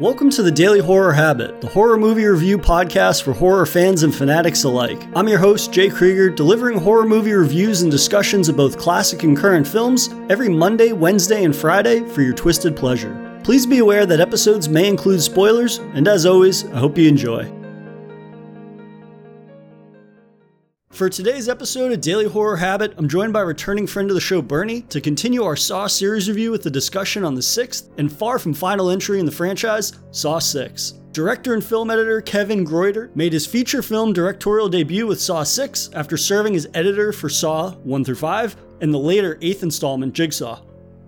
Welcome to the Daily Horror Habit, the horror movie review podcast for horror fans and fanatics alike. I'm your host, Jay Krieger, delivering horror movie reviews and discussions of both classic and current films every Monday, Wednesday, and Friday for your twisted pleasure. Please be aware that episodes may include spoilers, and as always, I hope you enjoy. For today's episode of Daily Horror Habit, I'm joined by returning friend of the show, Bernie, to continue our Saw series review with the discussion on the sixth and far from final entry in the franchise, Saw 6. Director and film editor Kevin Greutert made his feature film directorial debut with Saw 6 after serving as editor for Saw 1 through 5 and the later eighth installment, Jigsaw.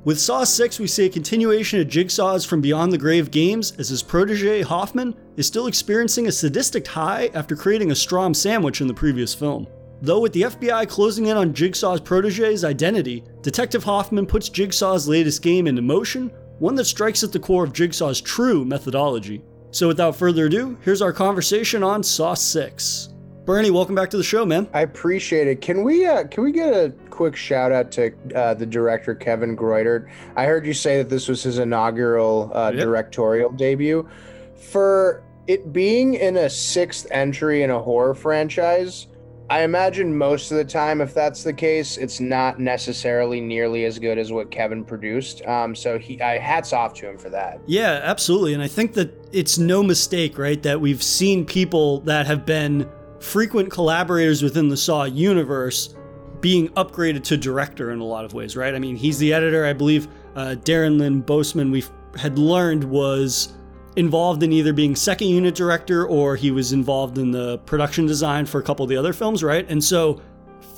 With Saw 6, we see a continuation of Jigsaw's From Beyond the Grave games as his protege Hoffman is still experiencing a sadistic high after creating a Strahm sandwich in the previous film. Though with the FBI closing in on Jigsaw's protege's identity, Detective Hoffman puts Jigsaw's latest game into motion, one that strikes at the core of Jigsaw's true methodology. So without further ado, here's our conversation on Saw 6. Bernie, welcome back to the show, man. I appreciate it. Can we uh, can we get a quick shout out to uh, the director Kevin Greutert? I heard you say that this was his inaugural uh, yep. directorial debut. For it being in a sixth entry in a horror franchise, I imagine most of the time, if that's the case, it's not necessarily nearly as good as what Kevin produced. Um, so he, I hats off to him for that. Yeah, absolutely. And I think that it's no mistake, right, that we've seen people that have been frequent collaborators within the Saw universe being upgraded to director in a lot of ways, right? I mean, he's the editor. I believe uh, Darren Lynn Bousman, we had learned was involved in either being second unit director or he was involved in the production design for a couple of the other films, right? And so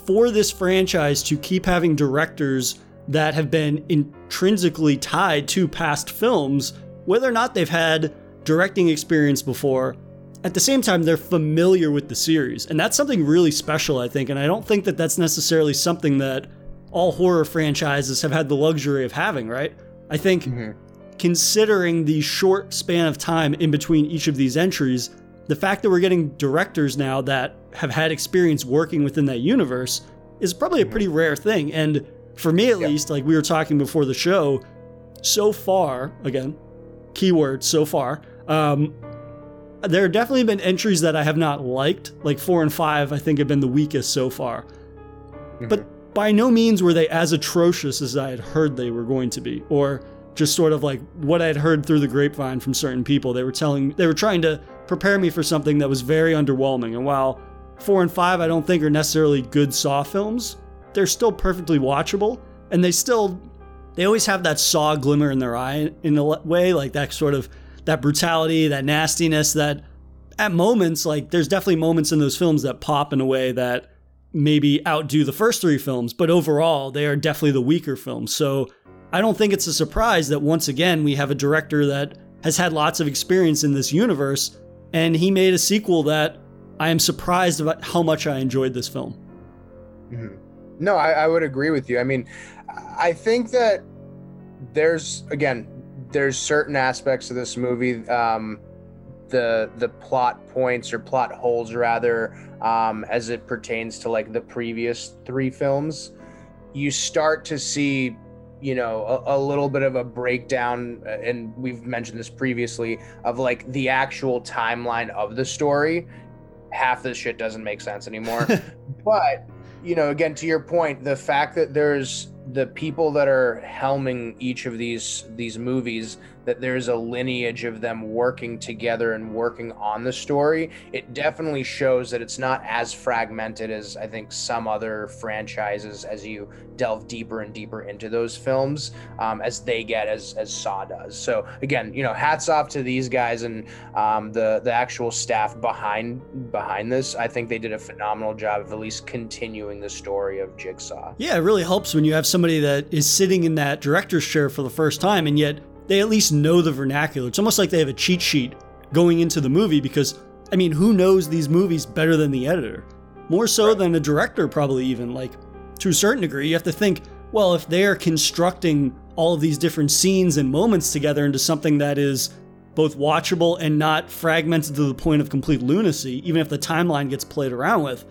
for this franchise to keep having directors that have been intrinsically tied to past films, whether or not they've had directing experience before, at the same time, they're familiar with the series. And that's something really special, I think. And I don't think that that's necessarily something that all horror franchises have had the luxury of having, right? I think mm-hmm considering the short span of time in between each of these entries, the fact that we're getting directors now that have had experience working within that universe is probably a pretty rare thing. And for me at least, like we were talking before the show, so far, again, keyword so far, um, there have definitely been entries that I have not liked. Like four and five, I think have been the weakest so far. Mm-hmm. But by no means were they as atrocious as I had heard they were going to be, or just sort of like what I had heard through the grapevine from certain people. They were telling, they were trying to prepare me for something that was very underwhelming. And while four and five I don't think are necessarily good Saw films, they're still perfectly watchable, and they still, they always have that Saw glimmer in their eye in a way, like that sort of that brutality, that nastiness. That at moments, like there's definitely moments in those films that pop in a way that maybe outdo the first three films, but overall they are definitely the weaker films. So I don't think it's a surprise that once again we have a director that has had lots of experience in this universe, and he made a sequel that I am surprised about how much I enjoyed this film. Mm-hmm. No, I, I would agree with you. I mean, I think that there's again, there's certain aspects of this movie, um, the the plot points or plot holes rather, um, as it pertains to like the previous three films. You start to see you know a, a, little bit of a breakdown uh, and we've mentioned this previously of like the actual timeline of the story. Half this shit doesn't make sense anymore. But you know again to your point the fact that there's the people that are helming each of these these movies that there's a lineage of them working together and working on the story it definitely shows that it's not as fragmented as i think some other franchises as you delve deeper and deeper into those films um, as they get as as saw does. So again you know hats off to these guys and um, the the actual staff behind behind this. I think they did a phenomenal job of at least continuing the story of jigsaw. Yeah it really helps when you have somebody that is sitting in that director's chair for the first time and yet they at least know the vernacular. It's almost like they have a cheat sheet going into the movie because, I mean, who knows these movies better than the editor? More so right. than the director, probably even. Like, to a certain degree, you have to think, well, if they're constructing all of these different scenes and moments together into something that is both watchable and not fragmented to the point of complete lunacy, even if the timeline gets played around with,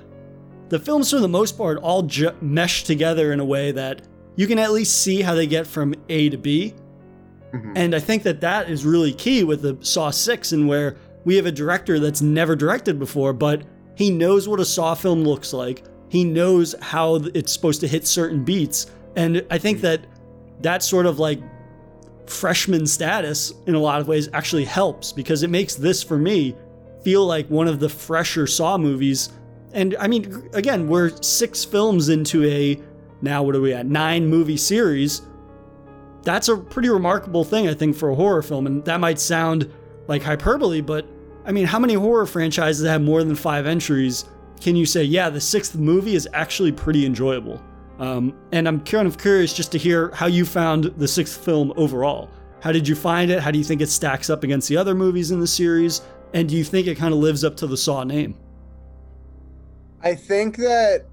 the films, for the most part, all ju- mesh together in a way that you can at least see how they get from A to B Mm-hmm. And I think that that is really key with the Saw 6 and where we have a director that's never directed before, but he knows what a Saw film looks like. He knows how it's supposed to hit certain beats. And I think that that sort of like freshman status in a lot of ways actually helps because it makes this for me feel like one of the fresher Saw movies. And I mean, again, we're six films into a now what are we at? Nine movie series. That's a pretty remarkable thing, I think, for a horror film. And that might sound like hyperbole, but I mean, how many horror franchises have more than five entries? Can you say, yeah, the sixth movie is actually pretty enjoyable? Um, and I'm kind of curious just to hear how you found the sixth film overall. How did you find it? How do you think it stacks up against the other movies in the series? And do you think it kind of lives up to the Saw name? I think that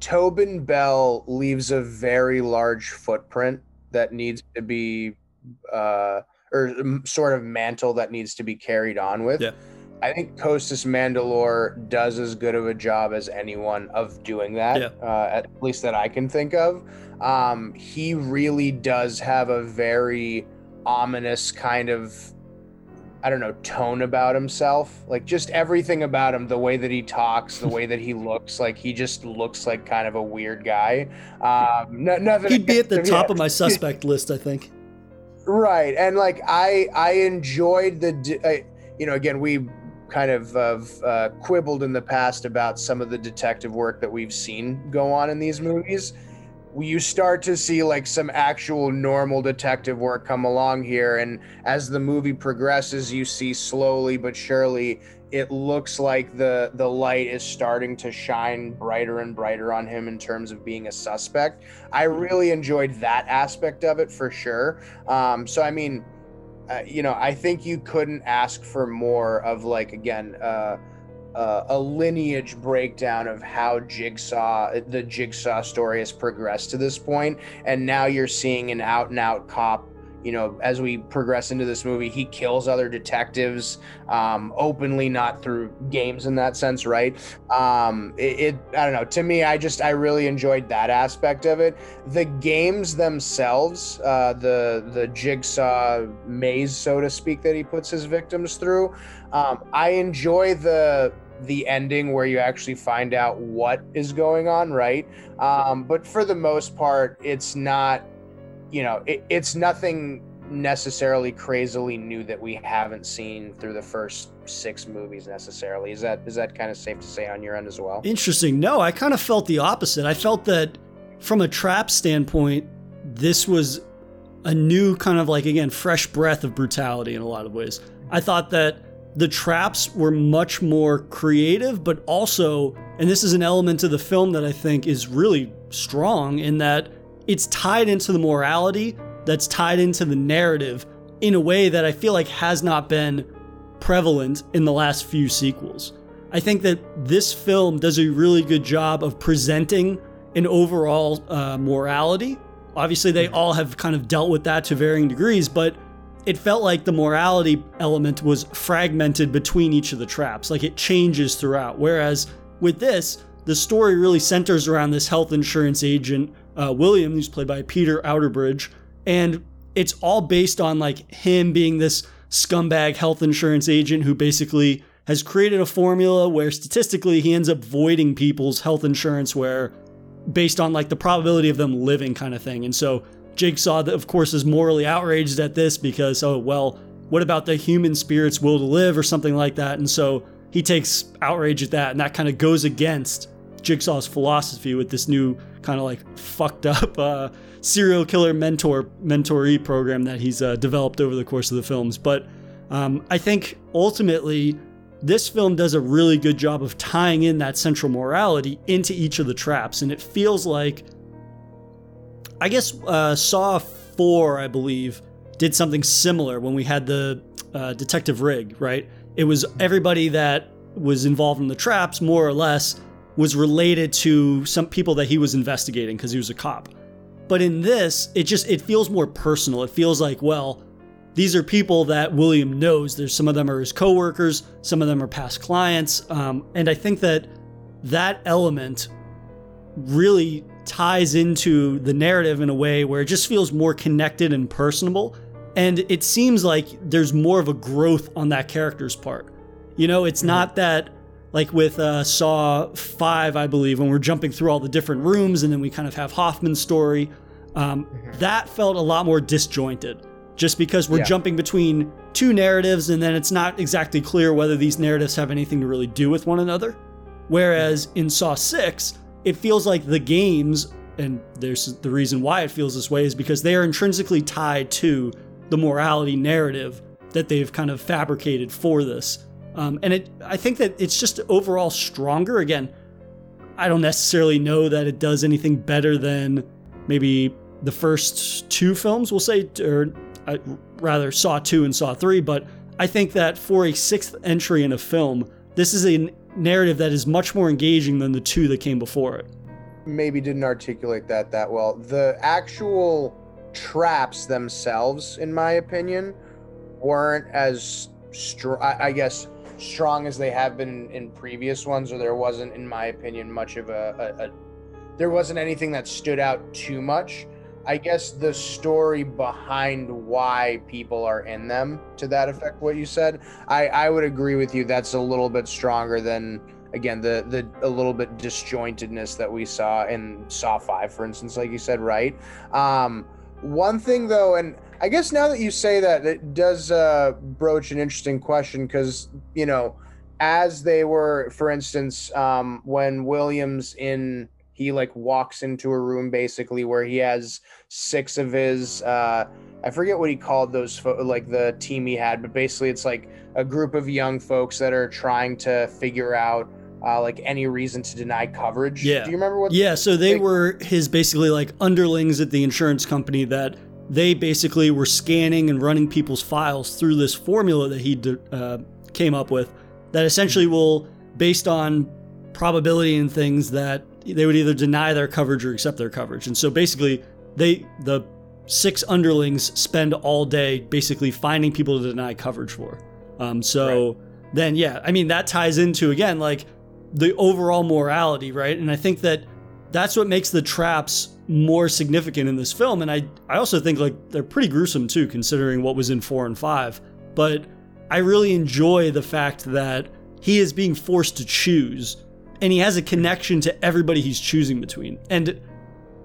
Tobin Bell leaves a very large footprint that needs to be, uh, or sort of mantle that needs to be carried on with. Yeah. I think Costas Mandylor does as good of a job as anyone of doing that, yeah. uh, at least that I can think of. Um, he really does have a very ominous kind of, I don't know, tone about himself. Like just everything about him, the way that he talks, the way that he looks, like he just looks like kind of a weird guy. Um, no, nothing. He'd be at the top of my suspect list, I think. Right, and like I, I enjoyed the. Uh, you know, again, we kind of uh, quibbled in the past about some of the detective work that we've seen go on in these movies. You start to see like some actual normal detective work come along here, and as the movie progresses, you see slowly but surely it looks like the the light is starting to shine brighter and brighter on him in terms of being a suspect. I really enjoyed that aspect of it for sure. Um, so I mean uh, you know, I think you couldn't ask for more of like again uh, uh, a lineage breakdown of how Jigsaw, the Jigsaw story, has progressed to this point, and now you're seeing an out and out cop you know, as we progress into this movie, he kills other detectives um, openly, not through games in that sense, right? Um, it, it, I don't know. To me, I just, I really enjoyed that aspect of it. The games themselves, uh, the the jigsaw maze, so to speak, that he puts his victims through, um, I enjoy the the ending where you actually find out what is going on, right? Um, but for the most part, it's not you know, it, it's nothing necessarily crazily new that we haven't seen through the first six movies necessarily. Is that is that kind of safe to say on your end as well? Interesting. No, I kind of felt the opposite. I felt that from a trap standpoint, this was a new kind of like again fresh breath of brutality in a lot of ways. I thought that the traps were much more creative, but also, and this is an element of the film that I think is really strong in that it's tied into the morality that's tied into the narrative in a way that I feel like has not been prevalent in the last few sequels. I think that this film does a really good job of presenting an overall uh, morality. Obviously, they all have kind of dealt with that to varying degrees, but it felt like the morality element was fragmented between each of the traps. Like it changes throughout. Whereas with this, the story really centers around this health insurance agent uh, William, who's played by Peter Outerbridge, and it's all based on like him being this scumbag health insurance agent who basically has created a formula where statistically he ends up voiding people's health insurance where based on like the probability of them living kind of thing. And so Jigsaw, of course, is morally outraged at this because, oh, well, what about the human spirit's will to live or something like that? And so he takes outrage at that, and that kind of goes against Jigsaw's philosophy with this new kind of like fucked up uh, serial killer mentor mentoree program that he's uh, developed over the course of the films. But um, I think ultimately this film does a really good job of tying in that central morality into each of the traps, and it feels like I guess uh, Saw Four, I believe, did something similar when we had the uh, detective rig. Right, it was everybody that was involved in the traps, more or less was related to some people that he was investigating because he was a cop. But in this, it just it feels more personal. It feels like, well, these are people that William knows. There's some of them are his coworkers, some of them are past clients, um, and I think that that element really ties into the narrative in a way where it just feels more connected and personable. And it seems like there's more of a growth on that character's part. You know, it's not that like with uh, Saw 5, I believe, when we're jumping through all the different rooms and then we kind of have Hoffman's story. Um, That felt a lot more disjointed just because we're Yeah. jumping between two narratives and then it's not exactly clear whether these narratives have anything to really do with one another. Whereas in Saw 6, it feels like the games, and there's the reason why it feels this way, is because they are intrinsically tied to the morality narrative that they've kind of fabricated for this. Um, and it, I think that it's just overall stronger. Again, I don't necessarily know that it does anything better than maybe the first two films, we'll say, or uh, rather Saw 2 and Saw 3, but I think that for a sixth entry in a film, this is a narrative that is much more engaging than the two that came before it. maybe didn't articulate that that well. The actual traps themselves, in my opinion, weren't as strong. I guess strong as they have been in previous ones, or there wasn't, in my opinion, much of a, a, a there wasn't anything that stood out too much. I guess the story behind why people are in them, to that effect, what you said, I, I would agree with you. That's a little bit stronger than again the the a little bit disjointedness that we saw in Saw Five, for instance, like you said, right? Um, one thing though, and I guess now that you say that, it does uh, broach an interesting question because you know, as they were, for instance, um, when Williams in he like walks into a room basically where he has six of his uh I forget what he called those fo- like the team he had, but basically it's like a group of young folks that are trying to figure out uh, like any reason to deny coverage. Yeah. Do you remember what? Yeah, so they Like- were his basically like underlings at the insurance company that they basically were scanning and running people's files through this formula that he uh, came up with that essentially will, based on probability and things, that they would either deny their coverage or accept their coverage. And so basically, they the six underlings spend all day basically finding people to deny coverage for. Um, so then, yeah, I mean that ties into again like the overall morality, right? And I think that that's what makes the traps more significant in this film. And I, I also think like they're pretty gruesome too, considering what was in four and five. But I really enjoy the fact that he is being forced to choose and he has a connection to everybody he's choosing between. And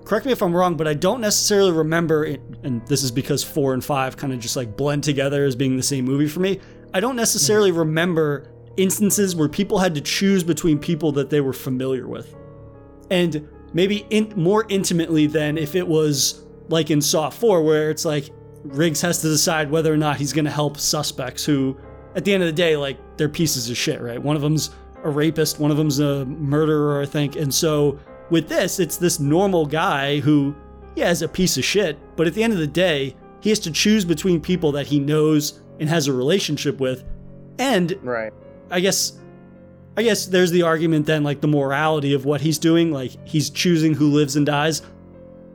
correct me if I'm wrong, but I don't necessarily remember, and this is because four and five kind of just like blend together as being the same movie for me. I don't necessarily mm-hmm. remember instances where people had to choose between people that they were familiar with. And maybe in, more intimately than if it was like in Saw 4, where it's like Riggs has to decide whether or not he's going to help suspects who, at the end of the day, like they're pieces of shit, right? One of them's a rapist, one of them's a murderer, I think. And so with this, it's this normal guy who, yeah, is a piece of shit, but at the end of the day, he has to choose between people that he knows and has a relationship with. And Right. I guess I guess there's the argument then like the morality of what he's doing, like he's choosing who lives and dies,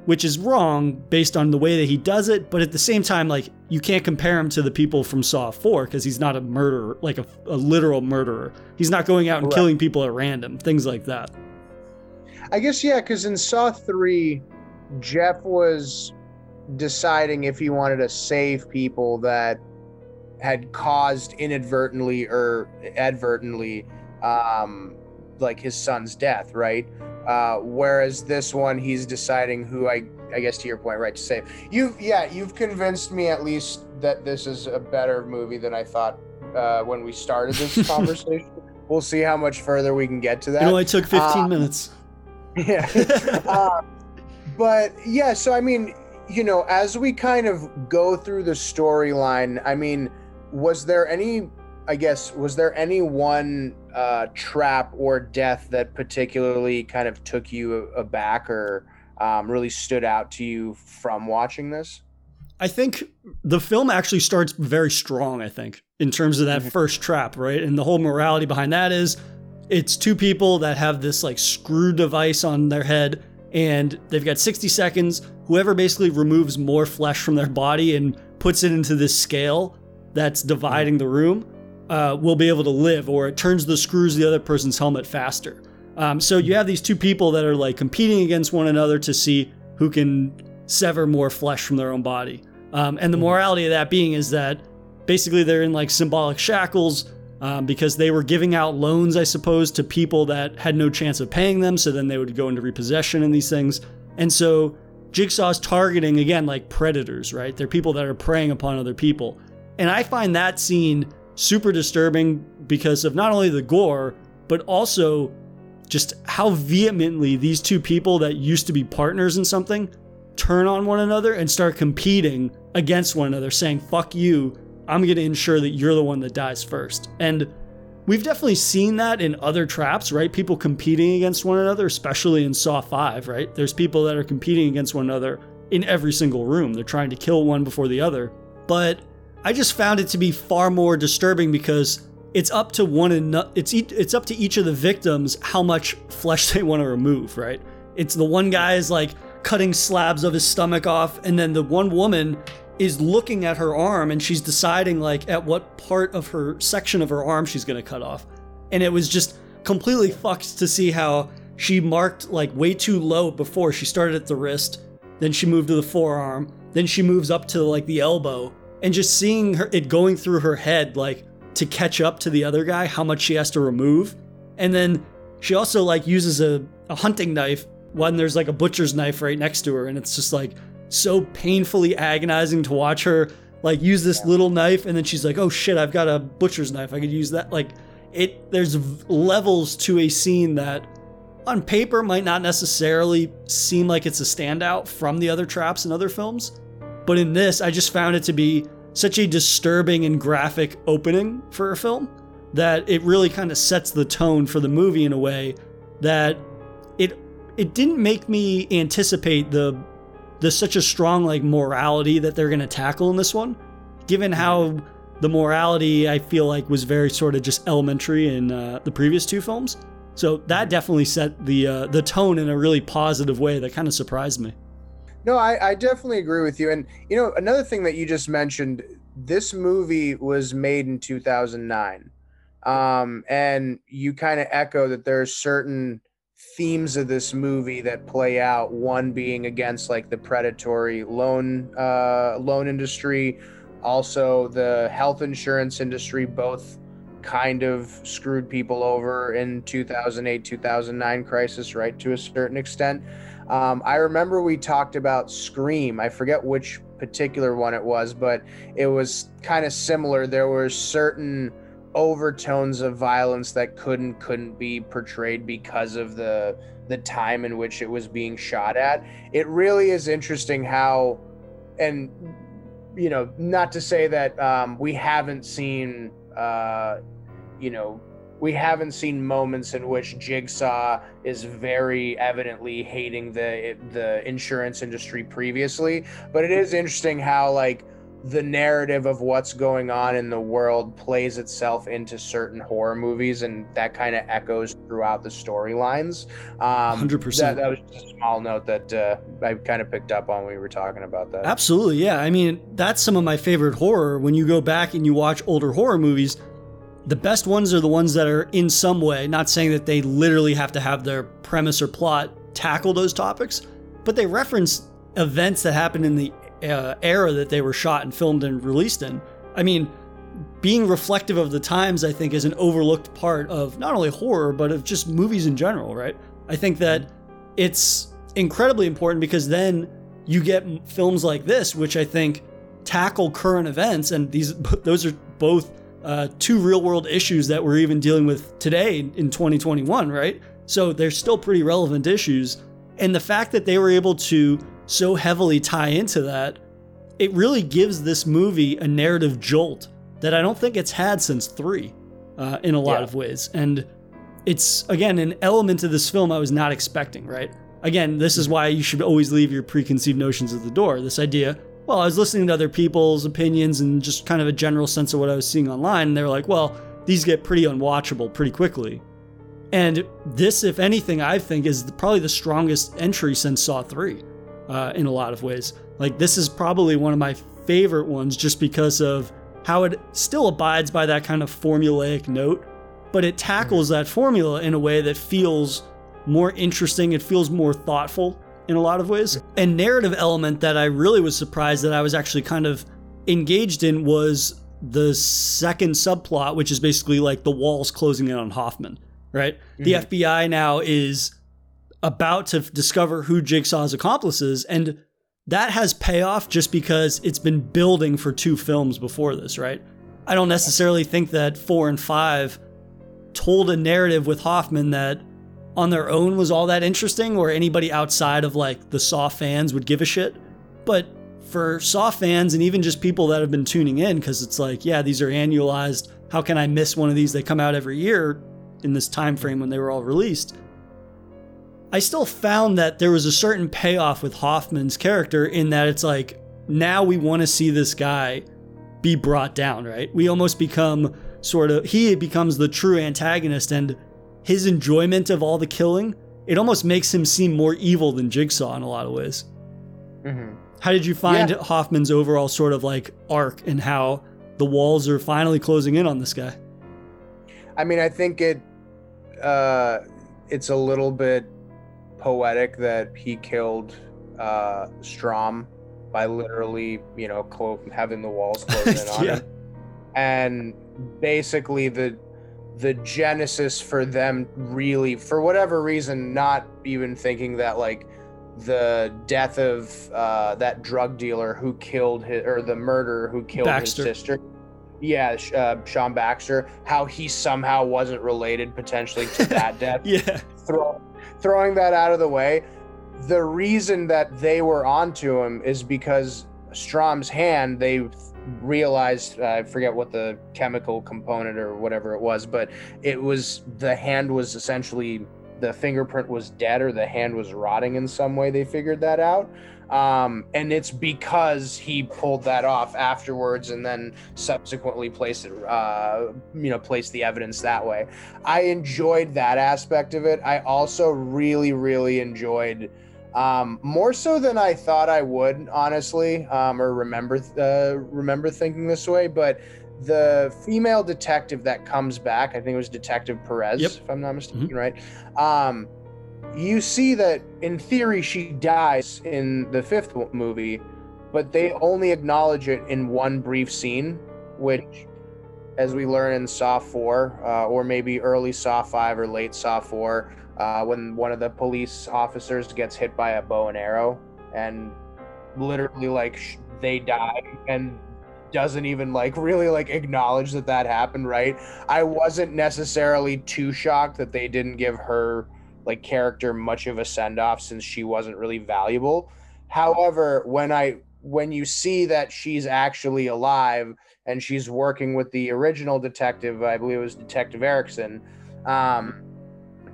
which is wrong based on the way that he does it, but at the same time like you can't compare him to the people from Saw 4 because he's not a murderer, like a, a literal murderer. He's not going out and Right. killing people at random, things like that. I guess yeah, because in Saw three, Jeff was deciding if he wanted to save people that had caused inadvertently or advertently, um, like his son's death, right? Uh, whereas this one, he's deciding who I, I guess to your point, right, to save. You've, yeah, you've convinced me at least that this is a better movie than I thought uh, when we started this conversation. We'll see how much further we can get to that. It only took 15 Uh, minutes. Yeah. but yeah, so I mean, you know, as we kind of go through the storyline, I mean, was there any, I guess, was there any one uh, trap or death that particularly kind of took you aback or um, really stood out to you from watching this? I think the film actually starts very strong, I think, in terms of that Mhm. first trap, right? And the whole morality behind that is it's two people that have this like screw device on their head and they've got 60 seconds. Whoever basically removes more flesh from their body and puts it into this scale that's dividing the room uh, will be able to live, or it turns the screws of the other person's helmet faster. Um, so you have these two people that are like competing against one another to see who can sever more flesh from their own body. Um, and the morality of that being is that basically they're in like symbolic shackles um, because they were giving out loans, I suppose, to people that had no chance of paying them. So then they would go into repossession and these things. And so Jigsaw's targeting, again, like predators, right? They're people that are preying upon other people. And I find that scene super disturbing because of not only the gore, but also just how vehemently these two people that used to be partners in something turn on one another and start competing against one another, saying, fuck you, I'm to ensure that you're the one that dies first. And we've definitely seen that in other traps, right? People competing against one another, especially in Saw 5, right? There's people that are competing against one another in every single room. They're trying to kill one before the other. But I just found it to be far more disturbing because it's up to one and it's it's up to each of the victims how much flesh they want to remove, right? It's the one guy is like cutting slabs of his stomach off and then the one woman is looking at her arm and she's deciding like at what part of her section of her arm she's going to cut off. And it was just completely fucked to see how she marked like way too low before she started at the wrist, then she moved to the forearm, then she moves up to like the elbow and just seeing her it going through her head like to catch up to the other guy how much she has to remove. And then she also like uses a, a hunting knife when there's like a butcher's knife right next to her. And it's just like so painfully agonizing to watch her like use this little knife. And then she's like oh shit i've got a butcher's knife. I could use that. Like it there's levels to a scene that on paper might not necessarily seem like it's a standout from the other traps in other films but in this i just found it to be such a disturbing and graphic opening for a film that it really kind of sets the tone for the movie in a way that it it didn't make me anticipate the there's such a strong like morality that they're going to tackle in this one given how the morality i feel like was very sort of just elementary in uh, the previous two films. So that definitely set the uh, the tone in a really positive way that kind of surprised me no I, I definitely agree with you and you know another thing that you just mentioned this movie was made in 2009 um, and you kind of echo that there's certain themes of this movie that play out one being against like the predatory loan uh, loan industry also the health insurance industry both kind of screwed people over in 2008 2009 crisis right to a certain extent um, i remember we talked about scream i forget which particular one it was but it was kind of similar there were certain overtones of violence that couldn't couldn't be portrayed because of the the time in which it was being shot at. It really is interesting how, and you know, not to say that um, we haven't seen, uh, you know, we haven't seen moments in which Jigsaw is very evidently hating the the insurance industry previously, but it is interesting how like the narrative of what's going on in the world plays itself into certain horror movies and that kind of echoes throughout the storylines. Um 100% that, that, was just a small note that uh, i kind of picked up on when we were talking about that. Absolutely yeah. I mean that's some of my favorite horror. When you go back and you watch older horror movies the best ones are the ones that are in some way not saying that they literally have to have their premise or plot tackle those topics but they reference events that happened in the uh, era that they were shot and filmed and released in. I mean, being reflective of the times, I think, is an overlooked part of not only horror, but of just movies in general, right? I think that it's incredibly important because then you get films like this, which I think tackle current events, and these those are both uh, two real world issues that we're even dealing with today in 2021, right? So they're still pretty relevant issues, and the fact that they were able to so heavily tie into that, it really gives this movie a narrative jolt that I don't think it's had since three uh, in a lot yeah. of ways. And it's, again, an element of this film I was not expecting, right? Again, this is why you should always leave your preconceived notions at the door. This idea, well, I was listening to other people's opinions and just kind of a general sense of what I was seeing online. And they were like, well, these get pretty unwatchable pretty quickly. And this, if anything, I think is probably the strongest entry since Saw 3 uh, in a lot of ways. Like, this is probably one of my favorite ones just because of how it still abides by that kind of formulaic note, but it tackles that formula in a way that feels more interesting, it feels more thoughtful. In a lot of ways. And narrative element that I really was surprised that I was actually kind of engaged in was the second subplot, which is basically like the walls closing in on Hoffman, right? Mm-hmm. The FBI now is about to discover who Jigsaw's accomplices and that has payoff just because it's been building for two films before this, right? I don't necessarily think that four and five told a narrative with Hoffman that on their own was all that interesting or anybody outside of like the Saw fans would give a shit. But for Saw fans and even just people that have been tuning in, because it's like, yeah, these are annualized. How can I miss one of these? They come out every year in this time frame when they were all released. I still found that there was a certain payoff with Hoffman's character in that it's like now we want to see this guy be brought down, right? We almost become sort of he becomes the true antagonist and his enjoyment of all the killing, it almost makes him seem more evil than Jigsaw in a lot of ways. Mm-hmm. How did you find yeah. Hoffman's overall sort of like arc and how the walls are finally closing in on this guy? I mean, I think it uh, it's a little bit poetic that he killed uh, Strahm by literally, you know, clo- having the walls close in on him. And basically, the the genesis for them really, for whatever reason, not even thinking that like the death of uh, that drug dealer who killed his or the murderer who killed Baxter. his sister. Yeah, uh, Sean Baxter. How he somehow wasn't related potentially to that death. yeah. Throw, throwing that out of the way, the reason that they were onto him is because strahm's hand, they realized, uh, I forget what the chemical component or whatever it was, but it was the hand was essentially the fingerprint was dead or the hand was rotting in some way. They figured that out. Um, and it's because he pulled that off afterwards and then subsequently placed it, uh, you know, placed the evidence that way. I enjoyed that aspect of it. I also really, really enjoyed um, more so than I thought I would, honestly, um, or remember uh, remember thinking this way. But the female detective that comes back, I think it was Detective Perez, yep. if I'm not mistaken, mm-hmm. right? Um, you see that in theory she dies in the fifth movie, but they only acknowledge it in one brief scene, which, as we learn in Saw 4, uh, or maybe early Saw 5 or late Saw 4, uh, when one of the police officers gets hit by a bow and arrow and literally like sh- they die and doesn't even like really like acknowledge that that happened right i wasn't necessarily too shocked that they didn't give her like character much of a send off since she wasn't really valuable. However, when I when you see that she's actually alive and she's working with the original detective, I believe it was Detective Erickson, um,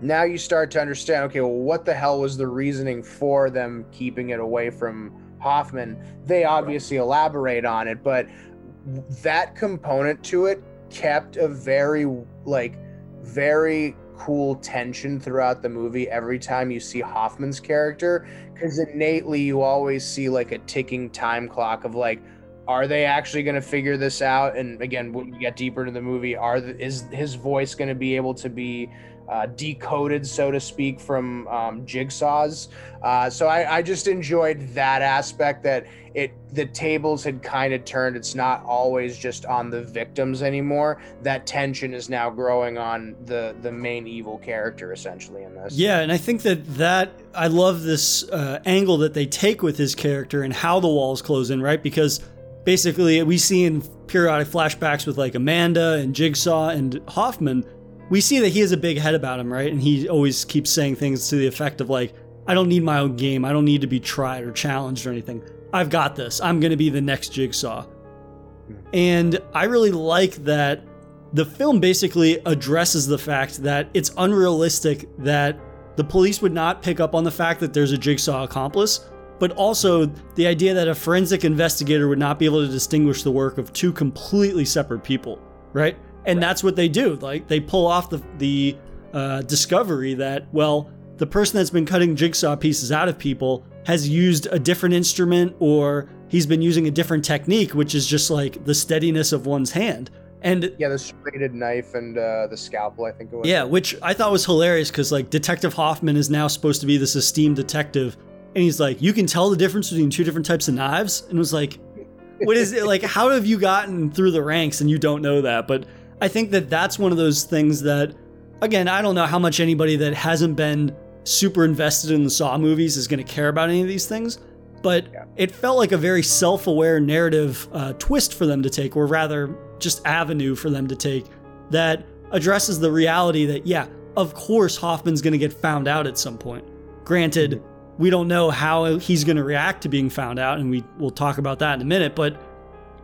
now you start to understand okay, well, what the hell was the reasoning for them keeping it away from Hoffman? They obviously elaborate on it, but that component to it kept a very, like, very cool tension throughout the movie every time you see Hoffman's character because innately you always see like a ticking time clock of like are they actually going to figure this out and again when we get deeper into the movie are the, is his voice going to be able to be uh, decoded, so to speak, from um, Jigsaw's. Uh, so I, I, just enjoyed that aspect that it the tables had kind of turned. It's not always just on the victims anymore. That tension is now growing on the the main evil character essentially in this. Yeah, and I think that that I love this uh, angle that they take with his character and how the walls close in, right? Because basically we see in periodic flashbacks with like Amanda and Jigsaw and Hoffman we see that he has a big head about him, right? And he always keeps saying things to the effect of like, I don't need my own game. I don't need to be tried or challenged or anything. I've got this. I'm going to be the next jigsaw. And I really like that the film basically addresses the fact that it's unrealistic that the police would not pick up on the fact that there's a jigsaw accomplice, but also the idea that a forensic investigator would not be able to distinguish the work of two completely separate people, right? And right. that's what they do. Like they pull off the the uh, discovery that well, the person that's been cutting jigsaw pieces out of people has used a different instrument or he's been using a different technique, which is just like the steadiness of one's hand. And yeah, the serrated knife and uh, the scalpel, I think it was. Yeah, which I thought was hilarious because like Detective Hoffman is now supposed to be this esteemed detective, and he's like, "You can tell the difference between two different types of knives," and it was like, "What is it like? How have you gotten through the ranks and you don't know that?" But I think that that's one of those things that, again, I don't know how much anybody that hasn't been super invested in the Saw movies is going to care about any of these things. But yeah. it felt like a very self aware narrative uh, twist for them to take, or rather, just avenue for them to take that addresses the reality that, yeah, of course, Hoffman's going to get found out at some point. Granted, mm-hmm. we don't know how he's going to react to being found out, and we will talk about that in a minute, but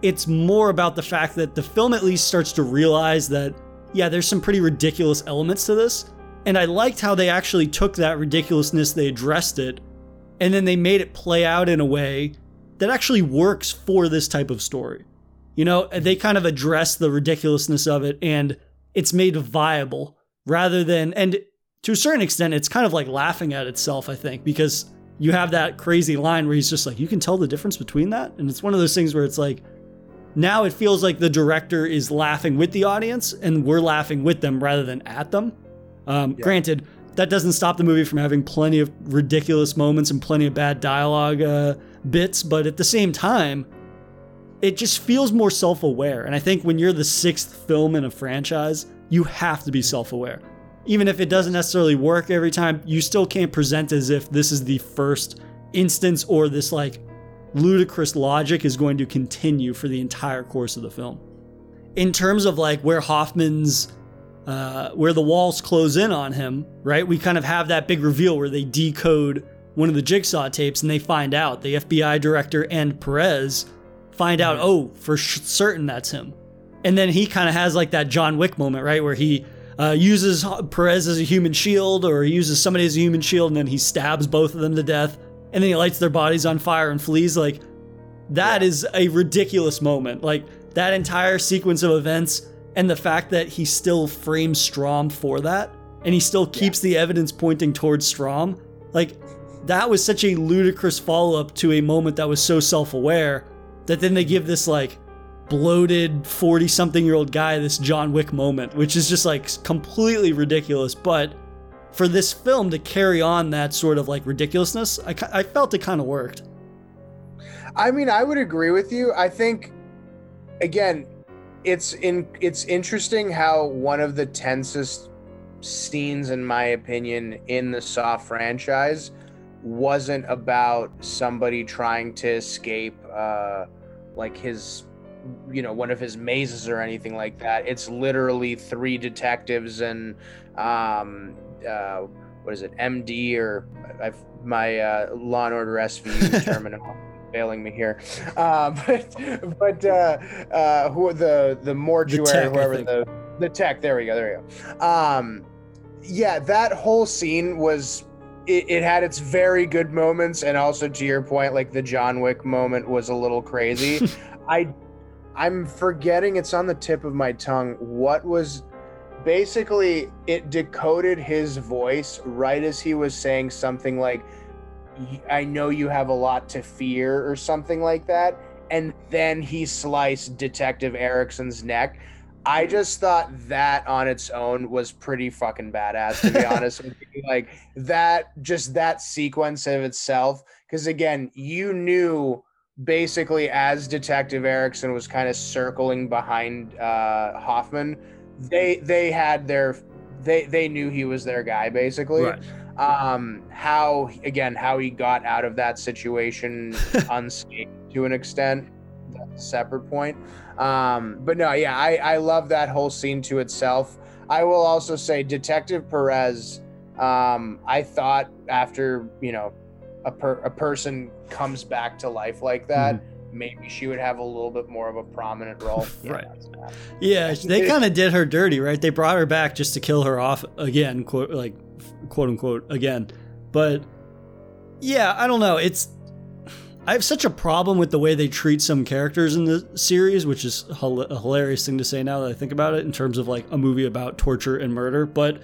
it's more about the fact that the film at least starts to realize that, yeah, there's some pretty ridiculous elements to this. And I liked how they actually took that ridiculousness, they addressed it, and then they made it play out in a way that actually works for this type of story. You know, they kind of address the ridiculousness of it and it's made viable rather than, and to a certain extent, it's kind of like laughing at itself, I think, because you have that crazy line where he's just like, you can tell the difference between that. And it's one of those things where it's like, now it feels like the director is laughing with the audience and we're laughing with them rather than at them. Um, yeah. Granted, that doesn't stop the movie from having plenty of ridiculous moments and plenty of bad dialogue uh, bits, but at the same time, it just feels more self aware. And I think when you're the sixth film in a franchise, you have to be self aware. Even if it doesn't necessarily work every time, you still can't present as if this is the first instance or this like ludicrous logic is going to continue for the entire course of the film. In terms of like where Hoffman's uh, where the walls close in on him, right? We kind of have that big reveal where they decode one of the jigsaw tapes and they find out the FBI director and Perez find out, oh, for certain that's him. And then he kind of has like that John Wick moment, right? Where he uh, uses Perez as a human shield or he uses somebody as a human shield and then he stabs both of them to death and then he lights their bodies on fire and flees. Like, that is a ridiculous moment. Like, that entire sequence of events and the fact that he still frames Strahm for that, and he still keeps yeah. the evidence pointing towards Strahm. like that was such a ludicrous follow up to a moment that was so self aware that then they give this like bloated 40 something year old guy this John Wick moment, which is just like completely ridiculous. But for this film to carry on that sort of like ridiculousness, I, I felt it kind of worked. I mean, I would agree with you. I think, again, it's in it's interesting how one of the tensest scenes in my opinion in the Saw franchise wasn't about somebody trying to escape uh like his you know one of his mazes or anything like that it's literally three detectives and um uh what is it md or i've my uh law and order svu terminology failing me here. Uh, but but uh, uh, who the the mortuary, the tech, whoever the the tech. There we go. There we go. Um, yeah, that whole scene was. It, it had its very good moments, and also to your point, like the John Wick moment was a little crazy. I I'm forgetting. It's on the tip of my tongue. What was basically it decoded his voice right as he was saying something like I know you have a lot to fear or something like that. And then he sliced Detective Erickson's neck. I just thought that on its own was pretty fucking badass, to be honest with you. Like that, just that sequence of itself. Because again, you knew basically as Detective Erickson was kind of circling behind uh, Hoffman, they they had their they they knew he was their guy basically. Right um, how again how he got out of that situation unscathed to an extent. That's a separate point. Um, but no, yeah, I, I love that whole scene to itself. I will also say Detective Perez. Um, I thought after you know a per, a person comes back to life like that. Mm-hmm maybe she would have a little bit more of a prominent role. Yeah, right. Yeah, they kind of did her dirty, right? They brought her back just to kill her off again, quote, like quote unquote again. But yeah, I don't know. It's I have such a problem with the way they treat some characters in the series, which is a hilarious thing to say now that I think about it in terms of like a movie about torture and murder, but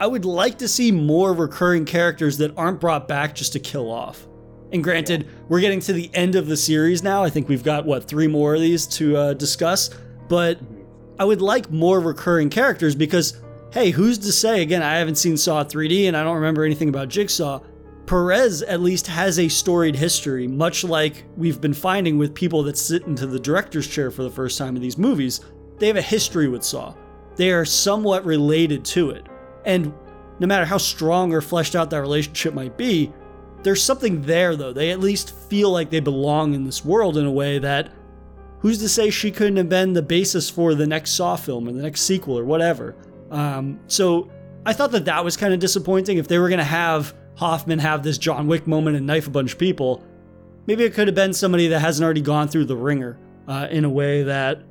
I would like to see more recurring characters that aren't brought back just to kill off. And granted, we're getting to the end of the series now. I think we've got what three more of these to uh, discuss, but I would like more recurring characters because hey, who's to say? Again, I haven't seen Saw 3D and I don't remember anything about Jigsaw. Perez at least has a storied history, much like we've been finding with people that sit into the director's chair for the first time in these movies. They have a history with Saw. They are somewhat related to it. And no matter how strong or fleshed out that relationship might be, there's something there though. They at least feel like they belong in this world in a way that who's to say she couldn't have been the basis for the next Saw film or the next sequel or whatever. Um, so I thought that that was kind of disappointing. If they were going to have Hoffman have this John Wick moment and knife a bunch of people, maybe it could have been somebody that hasn't already gone through the wringer uh, in a way that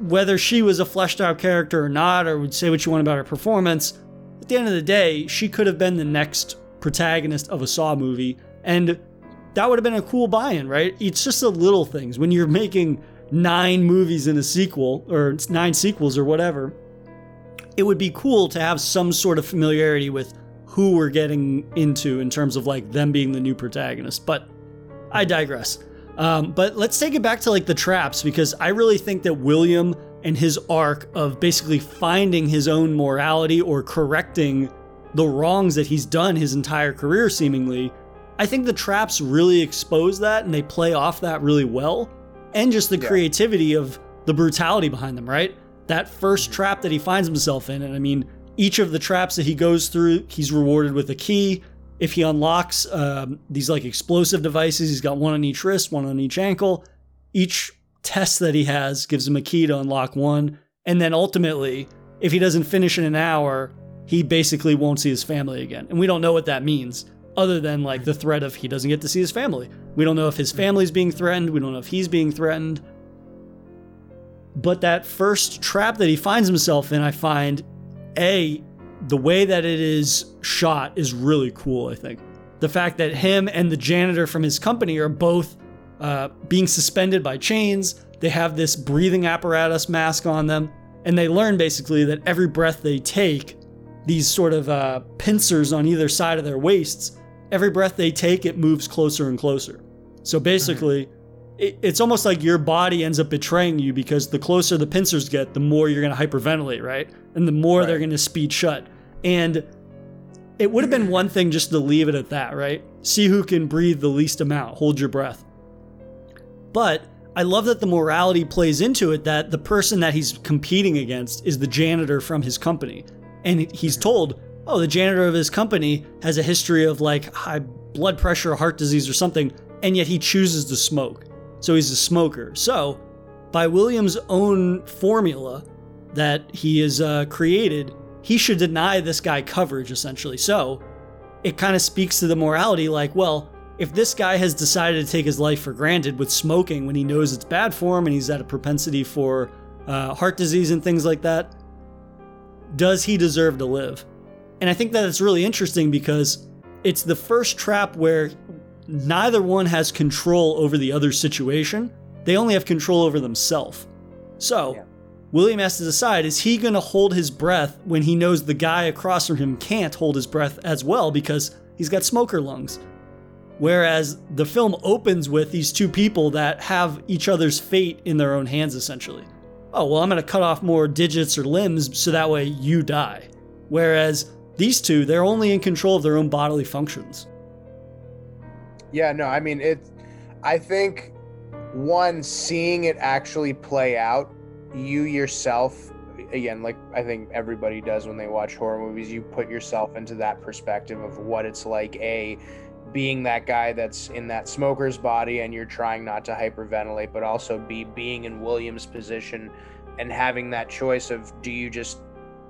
whether she was a fleshed out character or not, or would say what you want about her performance, at the end of the day, she could have been the next protagonist of a Saw movie, and that would have been a cool buy in, right? It's just the little things. When you're making nine movies in a sequel, or nine sequels, or whatever, it would be cool to have some sort of familiarity with who we're getting into in terms of like them being the new protagonist. But I digress. Um, but let's take it back to like the traps because I really think that William and his arc of basically finding his own morality or correcting the wrongs that he's done his entire career, seemingly. I think the traps really expose that and they play off that really well. And just the yeah. creativity of the brutality behind them, right? That first trap that he finds himself in. And I mean, each of the traps that he goes through, he's rewarded with a key. If he unlocks um, these like explosive devices, he's got one on each wrist, one on each ankle. Each test that he has gives him a key to unlock one. And then ultimately, if he doesn't finish in an hour, he basically won't see his family again. And we don't know what that means, other than like the threat of he doesn't get to see his family. We don't know if his family's being threatened, we don't know if he's being threatened. But that first trap that he finds himself in, I find A, the way that it is shot is really cool, I think. The fact that him and the janitor from his company are both uh, being suspended by chains, they have this breathing apparatus mask on them, and they learn basically that every breath they take these sort of uh, pincers on either side of their waists. Every breath they take, it moves closer and closer. So basically, it, it's almost like your body ends up betraying you because the closer the pincers get, the more you're going to hyperventilate, right? And the more right. they're going to speed shut. And it would have been one thing just to leave it at that, right? See who can breathe the least amount, hold your breath. But I love that the morality plays into it that the person that he's competing against is the janitor from his company and he's told, oh, the janitor of his company has a history of like high blood pressure, or heart disease, or something, and yet he chooses to smoke. So he's a smoker. So, by William's own formula that he has uh, created, he should deny this guy coverage essentially. So, it kind of speaks to the morality like, well, if this guy has decided to take his life for granted with smoking when he knows it's bad for him and he's at a propensity for uh, heart disease and things like that, does he deserve to live? And I think that it's really interesting because it's the first trap where neither one has control over the other situation. They only have control over themselves. So, yeah. William has to decide is he going to hold his breath when he knows the guy across from him can't hold his breath as well because he's got smoker lungs? Whereas the film opens with these two people that have each other's fate in their own hands, essentially oh, well, I'm going to cut off more digits or limbs so that way you die. Whereas these two, they're only in control of their own bodily functions. Yeah, no, I mean, it, I think one, seeing it actually play out, you yourself, again, like I think everybody does when they watch horror movies, you put yourself into that perspective of what it's like, A, being that guy that's in that smoker's body and you're trying not to hyperventilate, but also be being in Williams' position and having that choice of do you just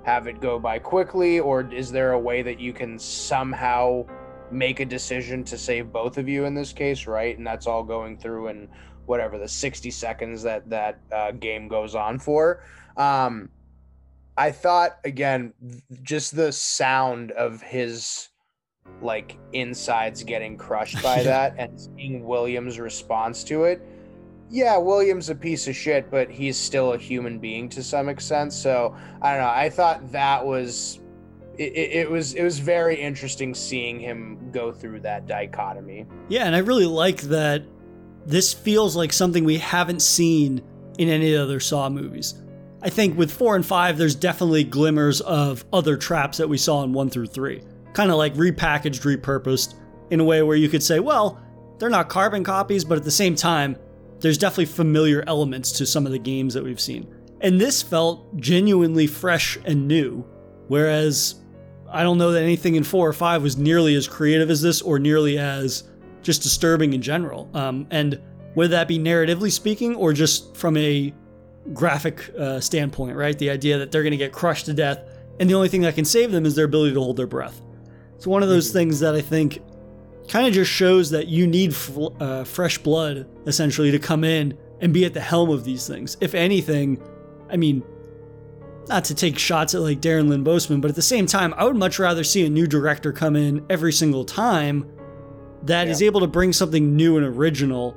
have it go by quickly or is there a way that you can somehow make a decision to save both of you in this case, right? And that's all going through in whatever the 60 seconds that that uh, game goes on for. Um, I thought again, just the sound of his like insides getting crushed by that and seeing Williams' response to it. Yeah, Williams a piece of shit, but he's still a human being to some extent. So I don't know. I thought that was it, it, was it was very interesting seeing him go through that dichotomy. Yeah, and I really like that. This feels like something we haven't seen in any other Saw movies. I think with four and five, there's definitely glimmers of other traps that we saw in one through three kind of like repackaged, repurposed. in a way where you could say, well, they're not carbon copies, but at the same time, there's definitely familiar elements to some of the games that we've seen. And this felt genuinely fresh and new, whereas I don't know that anything in four or five was nearly as creative as this or nearly as just disturbing in general. Um, and whether that be narratively speaking or just from a graphic uh, standpoint, right? The idea that they're going to get crushed to death, and the only thing that can save them is their ability to hold their breath. It's one of those things that I think kind of just shows that you need uh, fresh blood essentially to come in and be at the helm of these things. If anything, I mean, not to take shots at like Darren Lynn Bousman, but at the same time, I would much rather see a new director come in every single time that yeah. is able to bring something new and original.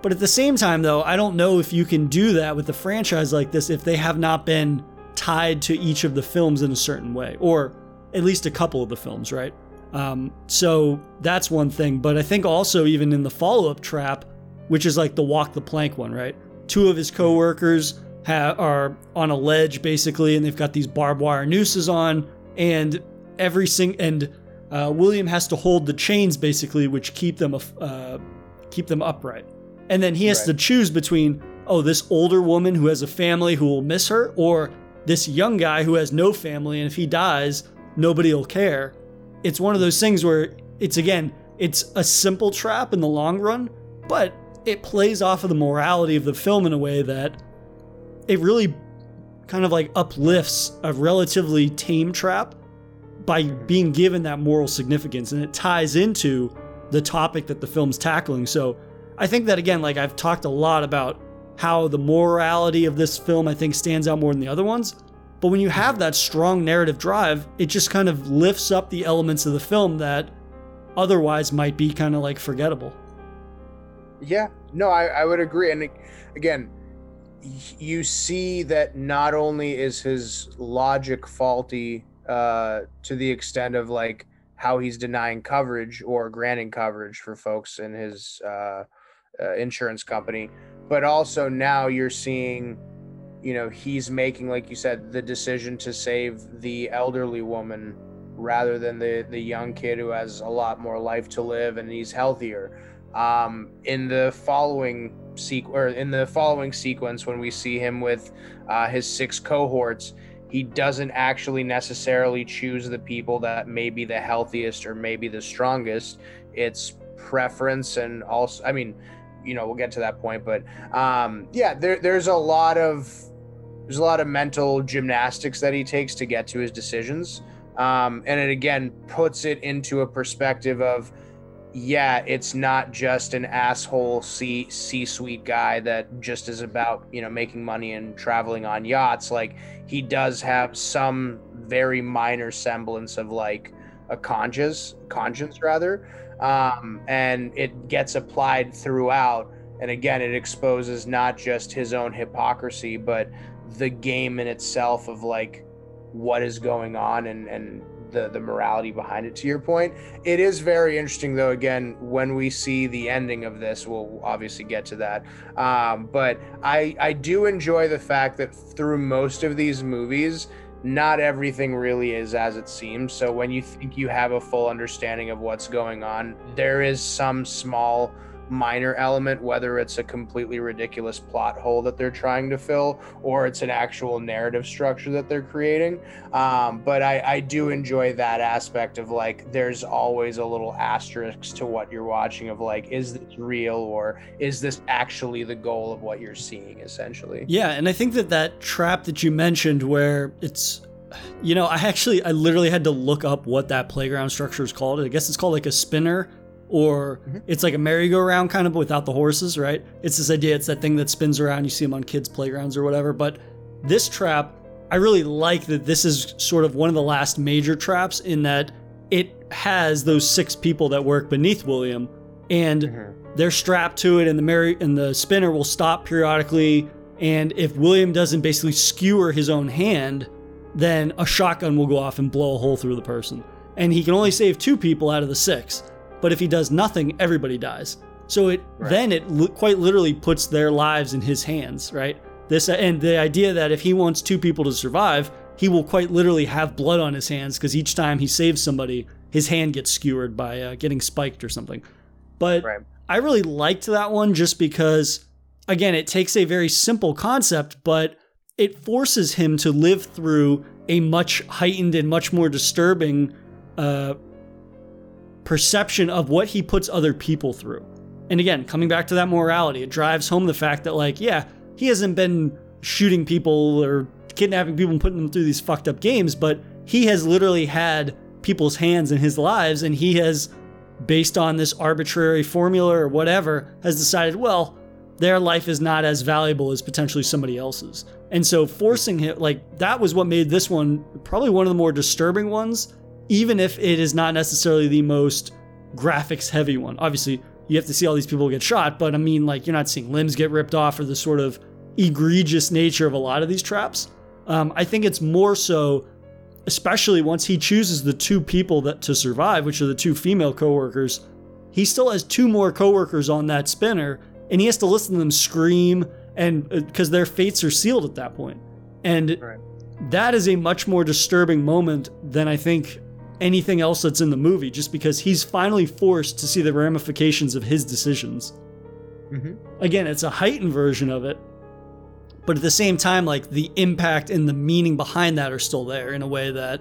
But at the same time, though, I don't know if you can do that with a franchise like this if they have not been tied to each of the films in a certain way, or at least a couple of the films, right? Um, so that's one thing. But I think also, even in the follow up trap, which is like the walk the plank one, right? Two of his coworkers ha- are on a ledge basically, and they've got these barbed wire nooses on, and every sing and uh, William has to hold the chains basically, which keep them uh, keep them upright. And then he has right. to choose between oh this older woman who has a family who will miss her, or this young guy who has no family, and if he dies, nobody will care. It's one of those things where it's again, it's a simple trap in the long run, but it plays off of the morality of the film in a way that it really kind of like uplifts a relatively tame trap by being given that moral significance and it ties into the topic that the film's tackling. So I think that again, like I've talked a lot about how the morality of this film I think stands out more than the other ones. But when you have that strong narrative drive, it just kind of lifts up the elements of the film that otherwise might be kind of like forgettable. Yeah, no, I, I would agree. And again, you see that not only is his logic faulty uh, to the extent of like how he's denying coverage or granting coverage for folks in his uh, uh, insurance company, but also now you're seeing, you know, he's making, like you said, the decision to save the elderly woman rather than the the young kid who has a lot more life to live and he's healthier. Um, in the following sequ- or in the following sequence, when we see him with uh, his six cohorts, he doesn't actually necessarily choose the people that may be the healthiest or maybe the strongest. It's preference and also, I mean, you know, we'll get to that point, but um, yeah, there, there's a lot of there's a lot of mental gymnastics that he takes to get to his decisions, um, and it again puts it into a perspective of yeah, it's not just an asshole C C suite guy that just is about you know making money and traveling on yachts. Like he does have some very minor semblance of like a conscience, conscience rather, um, and it gets applied throughout. And again, it exposes not just his own hypocrisy, but the game in itself of like what is going on and and the the morality behind it to your point. It is very interesting though again when we see the ending of this we'll obviously get to that. Um, but i i do enjoy the fact that through most of these movies not everything really is as it seems. So when you think you have a full understanding of what's going on there is some small minor element, whether it's a completely ridiculous plot hole that they're trying to fill or it's an actual narrative structure that they're creating. Um, but I, I do enjoy that aspect of like, there's always a little asterisk to what you're watching of like, is this real or is this actually the goal of what you're seeing essentially? Yeah. And I think that that trap that you mentioned where it's, you know, I actually, I literally had to look up what that playground structure is called. I guess it's called like a spinner or mm-hmm. it's like a merry-go-round kind of but without the horses, right? It's this idea, it's that thing that spins around. You see them on kids' playgrounds or whatever. But this trap, I really like that this is sort of one of the last major traps in that it has those six people that work beneath William, and mm-hmm. they're strapped to it, and the merry and the spinner will stop periodically. And if William doesn't basically skewer his own hand, then a shotgun will go off and blow a hole through the person. And he can only save two people out of the six. But if he does nothing, everybody dies. So it right. then it li- quite literally puts their lives in his hands, right? This and the idea that if he wants two people to survive, he will quite literally have blood on his hands because each time he saves somebody, his hand gets skewered by uh, getting spiked or something. But Right. I really liked that one just because, again, it takes a very simple concept, but it forces him to live through a much heightened and much more disturbing uh, perception of what he puts other people through. And again, coming back to that morality, it drives home the fact that, like, yeah, he hasn't been shooting people or kidnapping people and putting them through these fucked up games, but he has literally had people's hands in his lives and he has, based on this arbitrary formula or whatever, has decided, well, their life is not as valuable as potentially somebody else's. And so forcing him, like, that was what made this one probably one of the more disturbing ones, even if it is not necessarily the most graphics heavy one. Obviously, you have to see all these people get shot, but I mean, like, you're not seeing limbs get ripped off or the sort of egregious nature of a lot of these traps. Um, I think it's more so, especially once he chooses the two people that to survive, which are the two female coworkers. He still has two more coworkers on that spinner, and he has to listen to them scream, and because their fates are sealed at that point. And Right. that is a much more disturbing moment than I think anything else that's in the movie, just because he's finally forced to see the ramifications of his decisions. Mhm. Again, it's a heightened version of it, but at the same time, like the impact and the meaning behind that are still there in a way that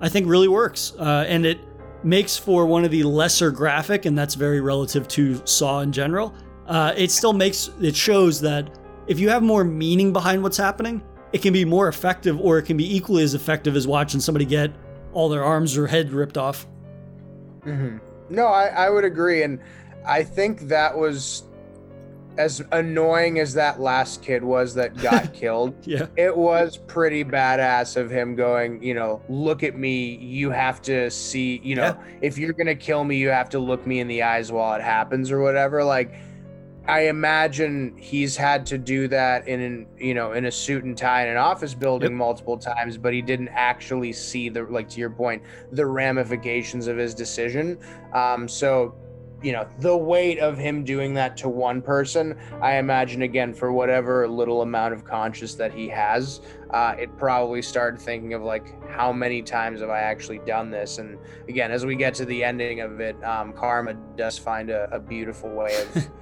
I think really works. Uh, and it makes for one of the lesser graphic, and that's very relative to Saw in general. Uh, it still makes it shows that if you have more meaning behind what's happening, it can be more effective, or it can be equally as effective as watching somebody get all their arms or head ripped off. hmm No, I, I would agree, and I think that was as annoying as that last kid was that got killed. Yeah, It was pretty badass of him going, you know, look at me. You have to see, you know, Yeah. if you're gonna kill me, you have to look me in the eyes while it happens or whatever. Like, I imagine he's had to do that in an, you know, in a suit and tie in an office building Yep. multiple times, but he didn't actually see the, like to your point, the ramifications of his decision. Um, so, you know, the weight of him doing that to one person, I imagine again for whatever little amount of conscience that he has, uh, it probably started thinking of like how many times have I actually done this? And again, as we get to the ending of it, um, karma does find a, a beautiful way of, of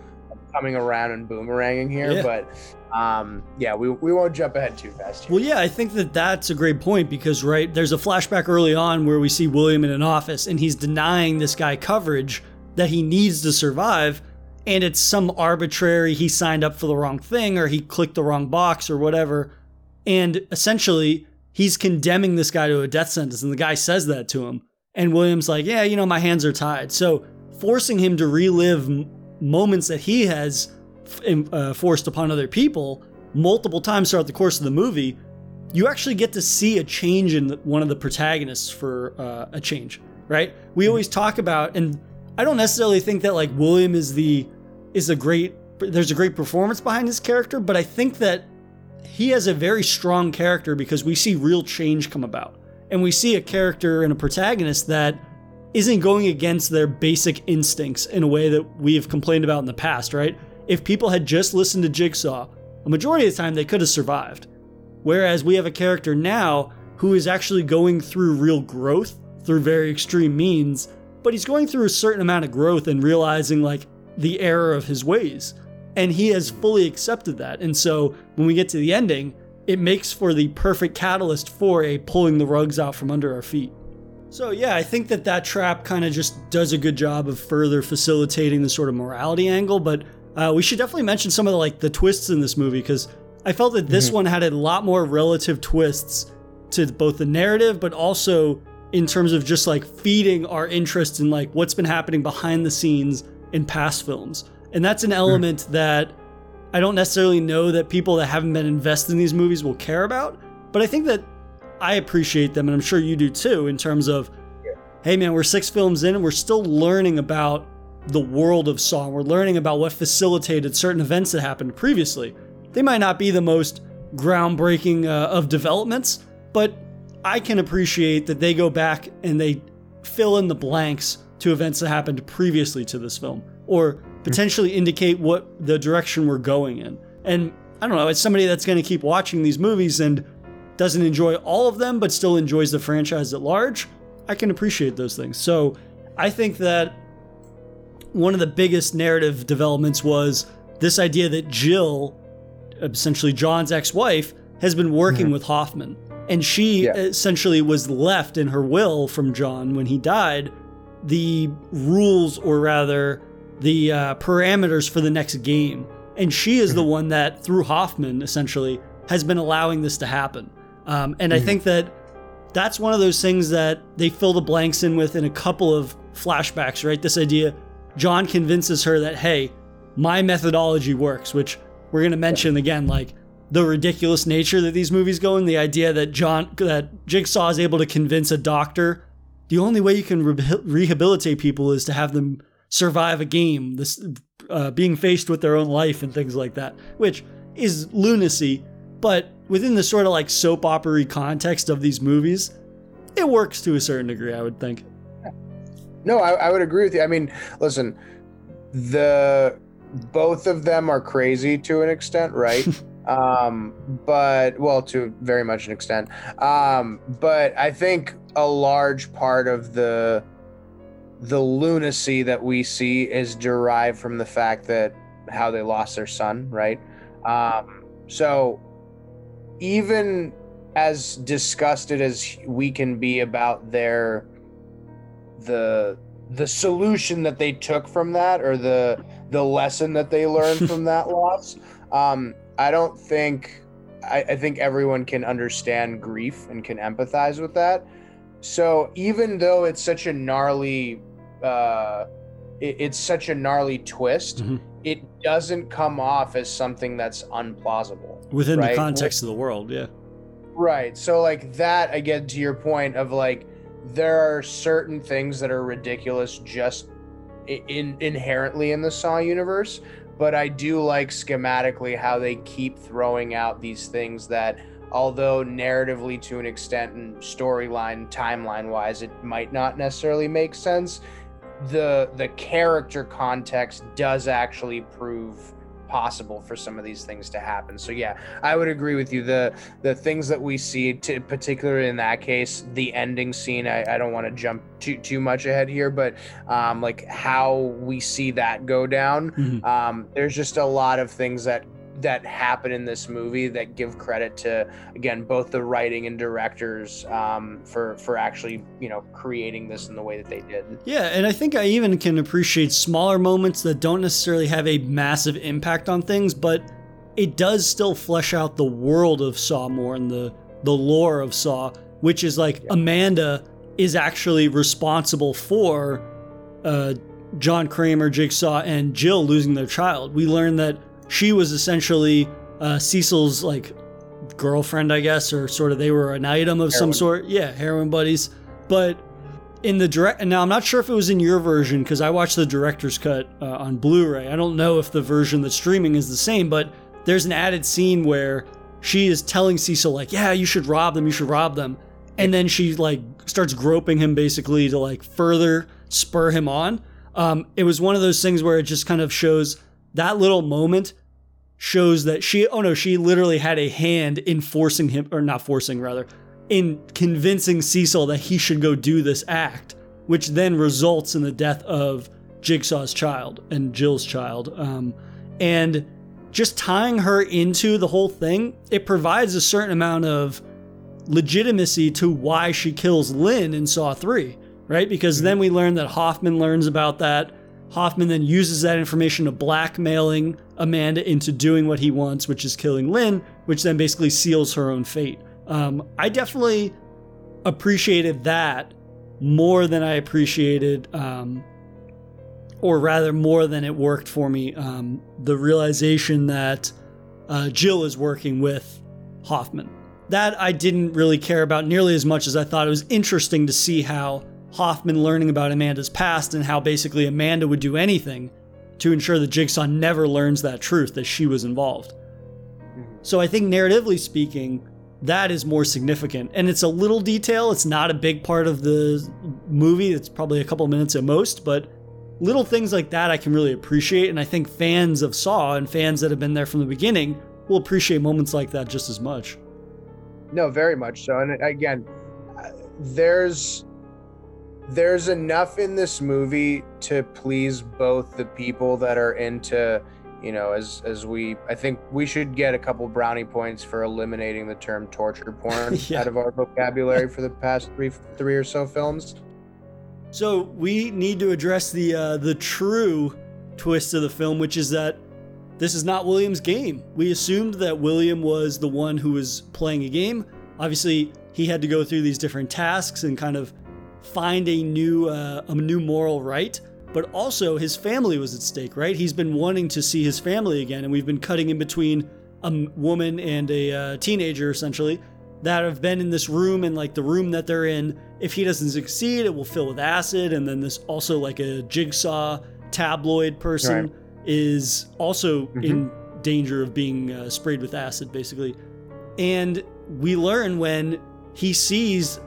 coming around and boomeranging here. Yeah. But um, yeah, we, we won't jump ahead too fast. Here. Well, yeah, I think that that's a great point because, right, there's a flashback early on where we see William in an office and he's denying this guy coverage that he needs to survive. And it's some arbitrary, he signed up for the wrong thing or he clicked the wrong box or whatever. And essentially, he's condemning this guy to a death sentence. And the guy says that to him. And William's like, yeah, you know, my hands are tied. So forcing him to relive moments that he has uh, forced upon other people multiple times throughout the course of the movie, you actually get to see a change in the, one of the protagonists for uh, a change, right? We always talk about, and I don't necessarily think that like William is the is a great. There's a great performance behind his character, but I think that he has a very strong character because we see real change come about, and we see a character and a protagonist that isn't going against their basic instincts in a way that we have complained about in the past, right? If people had just listened to Jigsaw, a majority of the time they could have survived. Whereas we have a character now who is actually going through real growth through very extreme means, but he's going through a certain amount of growth and realizing like the error of his ways. And he has fully accepted that. And so when we get to the ending, it makes for the perfect catalyst for a pulling the rugs out from under our feet. So yeah, I think that that trap kind of just does a good job of further facilitating the sort of morality angle. But uh, we should definitely mention some of the like the twists in this movie because I felt that this one had a lot more relative twists to both the narrative, but also in terms of just like feeding our interest in like what's been happening behind the scenes in past films. And that's an element that I don't necessarily know that people that haven't been invested in these movies will care about, but I think that I appreciate them, and I'm sure you do too, in terms of, hey man, we're six films in and we're still learning about the world of Saw. We're learning about what facilitated certain events that happened previously. They might not be the most groundbreaking uh, of developments, but I can appreciate that they go back and they fill in the blanks to events that happened previously to this film, or potentially indicate what the direction we're going in. And I don't know, it's somebody that's going to keep watching these movies and doesn't enjoy all of them, but still enjoys the franchise at large. I can appreciate those things. So I think that one of the biggest narrative developments was this idea that Jill, essentially John's ex wife, has been working mm-hmm. with Hoffman. And she yeah. essentially was left in her will from John when he died the rules, or rather, the uh, parameters for the next game. And she is the mm-hmm. one that, through Hoffman, essentially, has been allowing this to happen. Um, and. I think that that's one of those things that they fill the blanks in with in a couple of flashbacks, right? This idea John convinces her that, hey, my methodology works, which we're going to mention again, like the ridiculous nature that these movies go in. The idea that John, that Jigsaw is able to convince a doctor the only way you can re- rehabilitate people is to have them survive a game, this uh, being faced with their own life and things like that, which is lunacy. But within the sort of like soap opera context of these movies, it works to a certain degree, I would think. No, I, I would agree with you. I mean, listen, the both of them are crazy to an extent, right? um, but well, to very much an extent. Um, but I think a large part of the the lunacy that we see is derived from the fact that how they lost their son, right? Um, so even as disgusted as we can be about their the the solution that they took from that or the the lesson that they learned from that loss um i don't think I, I think everyone can understand grief and can empathize with that so even though it's such a gnarly uh it, it's such a gnarly twist mm-hmm. It doesn't come off as something that's unplausible within right? the context of the world yeah right so like that again to your point of like there are certain things that are ridiculous just in, inherently in the Saw universe, but I do like schematically how they keep throwing out these things that although narratively to an extent and storyline timeline wise it might not necessarily make sense the the character context does actually prove possible for some of these things to happen. So yeah, I would agree with you. The the things that we see, to, particularly in that case, the ending scene. I, I don't want to jump too too much ahead here, but um, like how we see that go down. Mm-hmm. Um, there's just a lot of things that that happen in this movie that give credit to again both the writing and directors um, for for actually you know creating this in the way that they did. Yeah, and I think I even can appreciate smaller moments that don't necessarily have a massive impact on things, but it does still flesh out the world of Saw more and the the lore of Saw, which is like yeah. Amanda is actually responsible for uh, John Kramer, Jigsaw, and Jill losing their child. We learn that she was essentially uh, Cecil's like girlfriend, I guess, or sort of they were an item of heroin. some sort. Yeah, heroin buddies. But in the direct, now I'm not sure if it was in your version because I watched the director's cut uh, on Blu-ray. I don't know if the version that's streaming is the same, but there's an added scene where she is telling Cecil like, "Yeah, you should rob them. You should rob them," and then she like starts groping him basically to like further spur him on. Um, it was one of those things where it just kind of shows that little moment shows that she oh no she literally had a hand in forcing him or not forcing rather in convincing Cecil that he should go do this act which then results in the death of Jigsaw's child and Jill's child um, and just tying her into the whole thing it provides a certain amount of legitimacy to why she kills Lynn in Saw 3 right because mm-hmm. then we learn that Hoffman learns about that Hoffman then uses that information to blackmailing Amanda into doing what he wants, which is killing Lynn, which then basically seals her own fate. Um, I definitely appreciated that more than I appreciated, um, or rather, more than it worked for me, um, the realization that uh, Jill is working with Hoffman. That I didn't really care about nearly as much as I thought it was interesting to see how Hoffman learning about Amanda's past and how basically Amanda would do anything to ensure that Jigsaw never learns that truth that she was involved. Mm-hmm. So I think narratively speaking, that is more significant. And it's a little detail, it's not a big part of the movie, it's probably a couple minutes at most, but little things like that I can really appreciate. And I think fans of Saw and fans that have been there from the beginning will appreciate moments like that just as much. No, very much so. And again, uh, there's there's enough in this movie to please both the people that are into you know as as we i think we should get a couple brownie points for eliminating the term torture porn yeah. out of our vocabulary for the past three three or so films. So we need to address the uh, the true twist of the film which is that this is not william's game. We assumed that william was the one who was playing a game. Obviously he had to go through these different tasks and kind of find a new uh, a new moral right but also his family was at stake, right? He's been wanting to see his family again, and we've been cutting in between a woman and a uh, teenager essentially that have been in this room and like the room that they're in. If he doesn't succeed, it will fill with acid, and then this also like a jigsaw tabloid person right. is also mm-hmm. in danger of being uh, sprayed with acid, basically. And we learn when he sees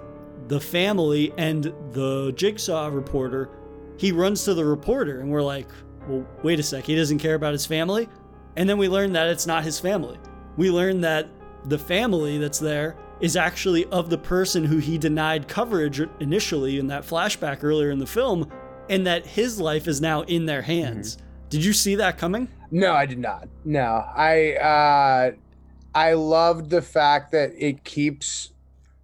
the family and the jigsaw reporter he runs to the reporter, and we're like, well, wait a sec, he doesn't care about his family? And then we learn that it's not his family. We learn that the family that's there is actually of the person who he denied coverage initially in that flashback earlier in the film, and that his life is now in their hands. Mm-hmm. Did you see that coming? No, I did not. No, I uh, I loved the fact that it keeps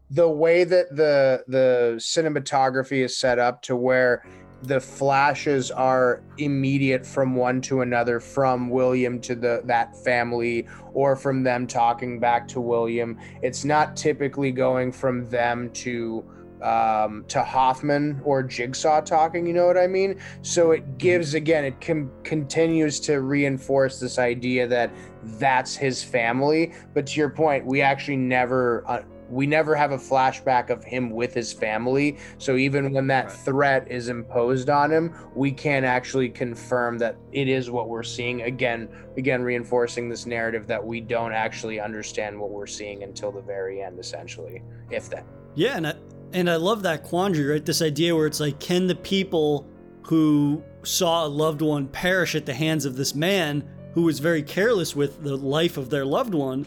the way that the the cinematography is set up to where the flashes are immediate from one to another from william to the that family or from them talking back to william it's not typically going from them to um, to Hoffman or Jigsaw talking, you know what I mean? So it gives again, it com- continues to reinforce this idea that that's his family. But to your point, we actually never uh, we never have a flashback of him with his family. So even when that right. threat is imposed on him, we can't actually confirm that it is what we're seeing. Again, again reinforcing this narrative that we don't actually understand what we're seeing until the very end, essentially, if that. Yeah, and I, and I love that quandary, right? This idea where it's like, can the people who saw a loved one perish at the hands of this man who was very careless with the life of their loved one?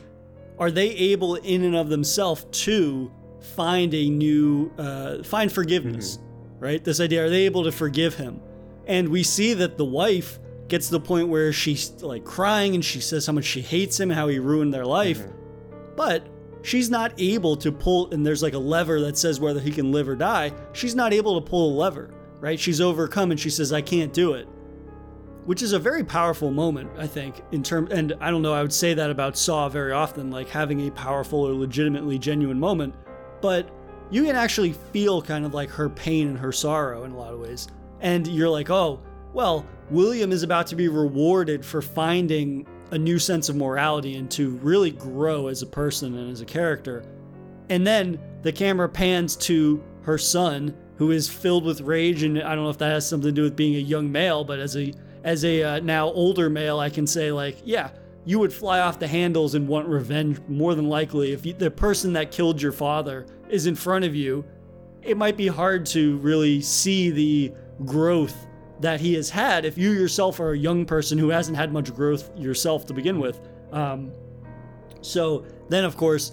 Are they able in and of themselves to find a new uh, find forgiveness mm-hmm. right? This idea are they able to forgive him? And we see that the wife gets to the point where she's like crying and she says how much she hates him how he ruined their life. Mm-hmm. but she's not able to pull and there's like a lever that says whether he can live or die. She's not able to pull a lever right? She's overcome and she says i can't do it which is a very powerful moment, I think, in term and I don't know, I would say that about Saw very often, like having a powerful or legitimately genuine moment, but you can actually feel kind of like her pain and her sorrow in a lot of ways. And you're like, oh, well, William is about to be rewarded for finding a new sense of morality and to really grow as a person and as a character. And then the camera pans to her son, who is filled with rage. And I don't know if that has something to do with being a young male, but as a as a uh, now older male, I can say like, yeah, you would fly off the handles and want revenge more than likely if you, the person that killed your father is in front of you. It might be hard to really see the growth that he has had if you yourself are a young person who hasn't had much growth yourself to begin with. Um, so then, of course,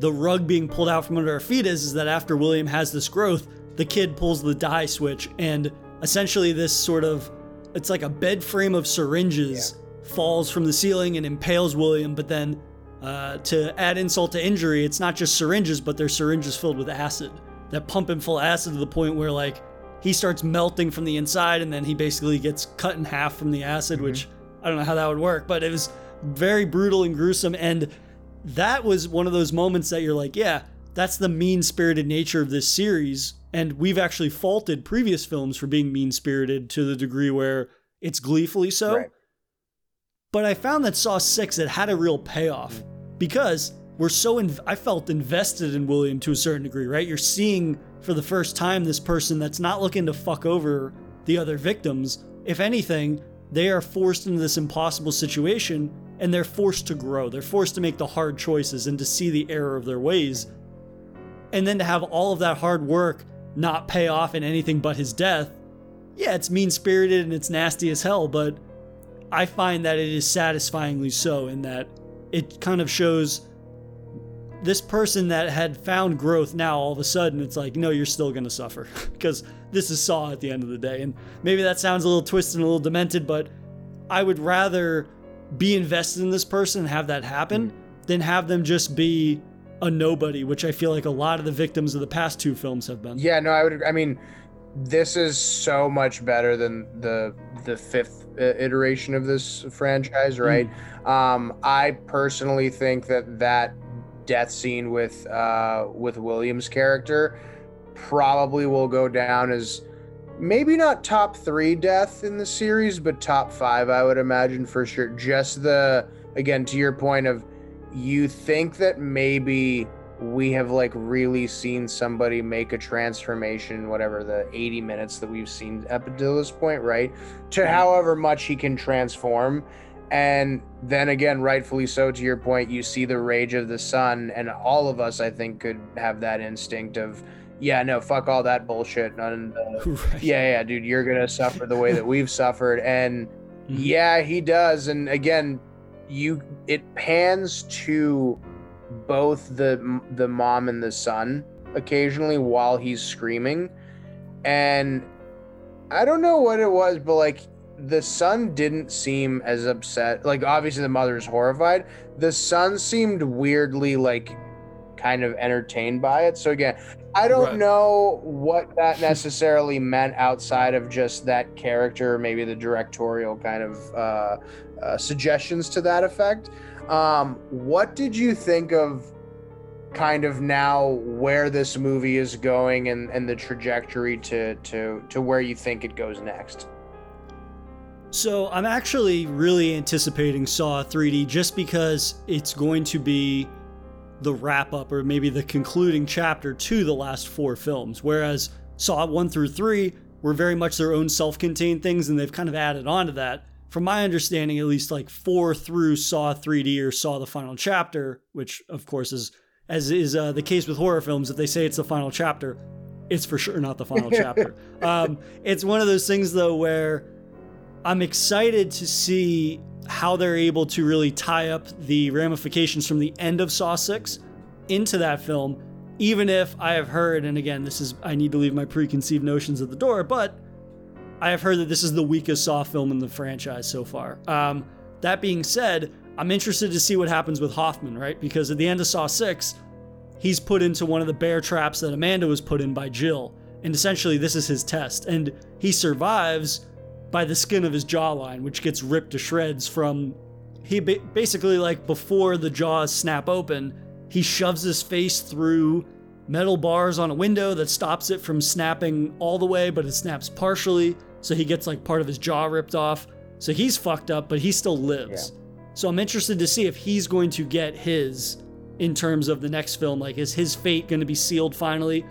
the rug being pulled out from under our feet is, is that after William has this growth, the kid pulls the die switch, and essentially this sort of it's like a bed frame of syringes yeah. falls from the ceiling and impales William. But then, uh, to add insult to injury, it's not just syringes, but they're syringes filled with acid that pump him full acid to the point where like he starts melting from the inside, and then he basically gets cut in half from the acid. Mm-hmm. Which I don't know how that would work, but it was very brutal and gruesome. And that was one of those moments that you're like, yeah, that's the mean spirited nature of this series and we've actually faulted previous films for being mean spirited to the degree where it's gleefully so. Right. But I found that Saw 6 it had a real payoff because we're so in, I felt invested in William to a certain degree, right? You're seeing for the first time this person that's not looking to fuck over the other victims. If anything, they are forced into this impossible situation and they're forced to grow. They're forced to make the hard choices and to see the error of their ways. And then to have all of that hard work not pay off in anything but his death, yeah, it's mean spirited and it's nasty as hell, but I find that it is satisfyingly so in that it kind of shows this person that had found growth now all of a sudden it's like no you're still going to suffer because this is saw at the end of the day. And maybe that sounds a little twisted and a little demented but i would rather be invested in this person and have that happen than have them just be a nobody which i feel like a lot of the victims of the past two films have been Yeah, no, I would. I mean, this is so much better than the the fifth uh, iteration of this franchise, right? Um, I personally think that that death scene with uh, with Williams' character probably will go down as maybe not top three death in the series, but top five, I would imagine for sure. Just the again to your point of you think that maybe we have like really seen somebody make a transformation whatever the 80 minutes that we've seen up until this point, right? To however much he can transform. And then again, rightfully so, to your point, you see the rage of the son, and all of us, I think, could have that instinct of, yeah, no, fuck all that bullshit. None right. yeah, yeah, dude, you're gonna suffer the way that we've suffered. And Mhm. yeah, he does. And again, you it pans to both the the mom and the son occasionally while he's screaming. And I don't know what it was, but like the son didn't seem as upset. Like obviously the mother's horrified. The son seemed weirdly like kind of entertained by it. So again, I don't Right. know what that necessarily meant outside of just that character, maybe the directorial kind of uh, uh, suggestions to that effect. Um, what did you think of kind of now where this movie is going and, and the trajectory to, to, to where you think it goes next? So I'm actually really anticipating Saw 3D just because it's going to be the wrap up or maybe the concluding chapter to the last four films. Whereas Saw 1 through 3 were very much their own self contained things and they've kind of added on to that. From my understanding, at least like 4 through Saw 3D or Saw the final chapter, which of course is as is uh, the case with horror films, if they say it's the final chapter, it's for sure not the final chapter. Um, it's one of those things though where I'm excited to see how they're able to really tie up the ramifications from the end of Saw 6 into that film, even if I have heard, and again, this is, I need to leave my preconceived notions at the door, but I have heard that this is the weakest Saw film in the franchise so far. Um, that being said, I'm interested to see what happens with Hoffman, right? Because at the end of Saw 6, he's put into one of the bear traps that Amanda was put in by Jill. And essentially, this is his test. And he survives by the skin of his jawline, which gets ripped to shreds from. He ba- basically, like, before the jaws snap open, he shoves his face through metal bars on a window that stops it from snapping all the way, but it snaps partially. So he gets, like, part of his jaw ripped off. So he's fucked up, but he still lives. So I'm interested to see if he's going to get his in terms of the next film. Like, is his fate going to be sealed finally?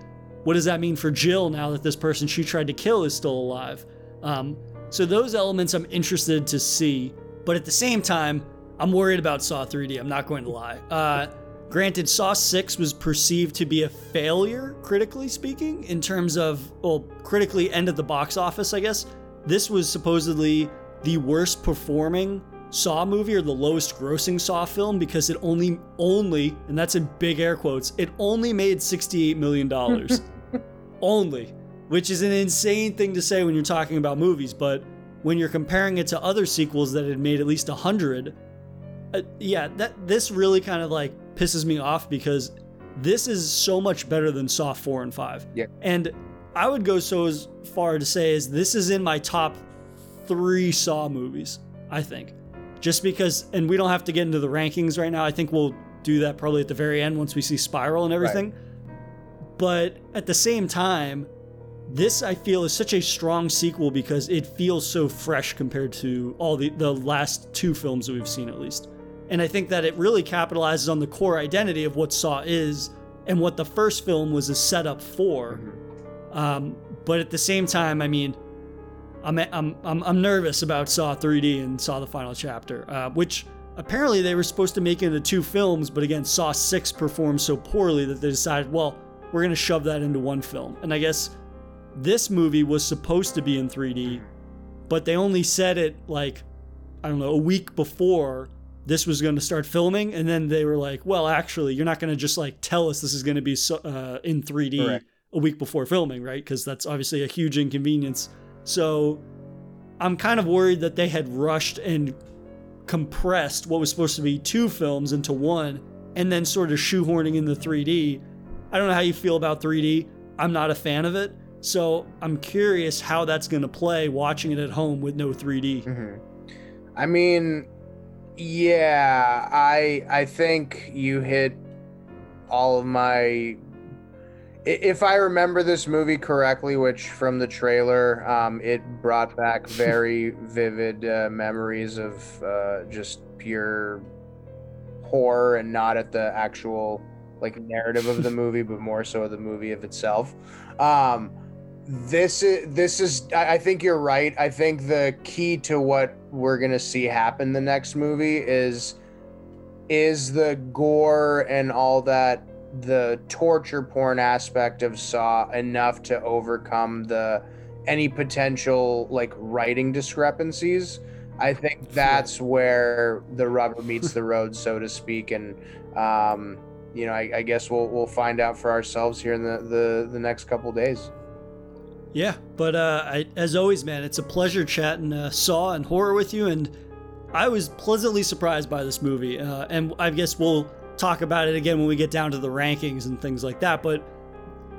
What does that mean for Jill now that this person she tried to kill is still alive? Um, so those elements I'm interested to see, but at the same time, I'm worried about Saw 3D. I'm not going to lie. Uh, granted, Saw 6 was perceived to be a failure, critically speaking, in terms of well, critically end at the box office. I guess this was supposedly the worst performing Saw movie or the lowest grossing Saw film because it only only and that's in big air quotes it only made 68 million dollars only which is an insane thing to say when you're talking about movies but when you're comparing it to other sequels that had made at least 100 uh, yeah that this really kind of like pisses me off because this is so much better than Saw 4 and 5 Yeah. and I would go so as far to say is this is in my top 3 Saw movies I think. Just because and we don't have to get into the rankings right now. I think we'll do that probably at the very end once we see spiral and everything. Right. but at the same time this i feel is such a strong sequel because it feels so fresh compared to all the, the last two films that we've seen at least and i think that it really capitalizes on the core identity of what saw is and what the first film was a setup for. Um, but at the same time i mean I'm, I'm, I'm, I'm nervous about Saw 3D and Saw the Final Chapter, uh, which apparently they were supposed to make into two films, but again, Saw 6 performed so poorly that they decided, well, we're going to shove that into one film. And I guess this movie was supposed to be in 3D, but they only said it like, I don't know, a week before this was going to start filming, and then they were like, "Well, actually, you're not going to just like tell us this is going to be so, uh, in 3D Correct. a week before filming, right? Because that's obviously a huge inconvenience." So I'm kind of worried that they had rushed and compressed what was supposed to be two films into one, and then sort of shoehorning in the 3D. I don't know how you feel about 3D. I'm not a fan of it. So I'm curious how that's going to play watching it at home with no 3D. Mhm. I mean, yeah, I I think you hit all of my. If I remember this movie correctly, which from the trailer, um, it brought back very vivid uh, memories of uh, just pure horror, and not at the actual like narrative of the movie, but more so the movie of itself. Um, this is this is I think you're right. I think the key to what we're gonna see happen the next movie is is the gore and all that the torture porn aspect of Saw enough to overcome the any potential like writing discrepancies. I think that's where the rubber meets the road, so to speak, and um, you know, I, I guess we'll we'll find out for ourselves here in the the, the next couple days. Yeah, but uh, I, as always, man, it's a pleasure chatting uh, Saw and horror with you, and I was pleasantly surprised by this movie. Uh, and I guess we'll talk about it again when we get down to the rankings and things like that. But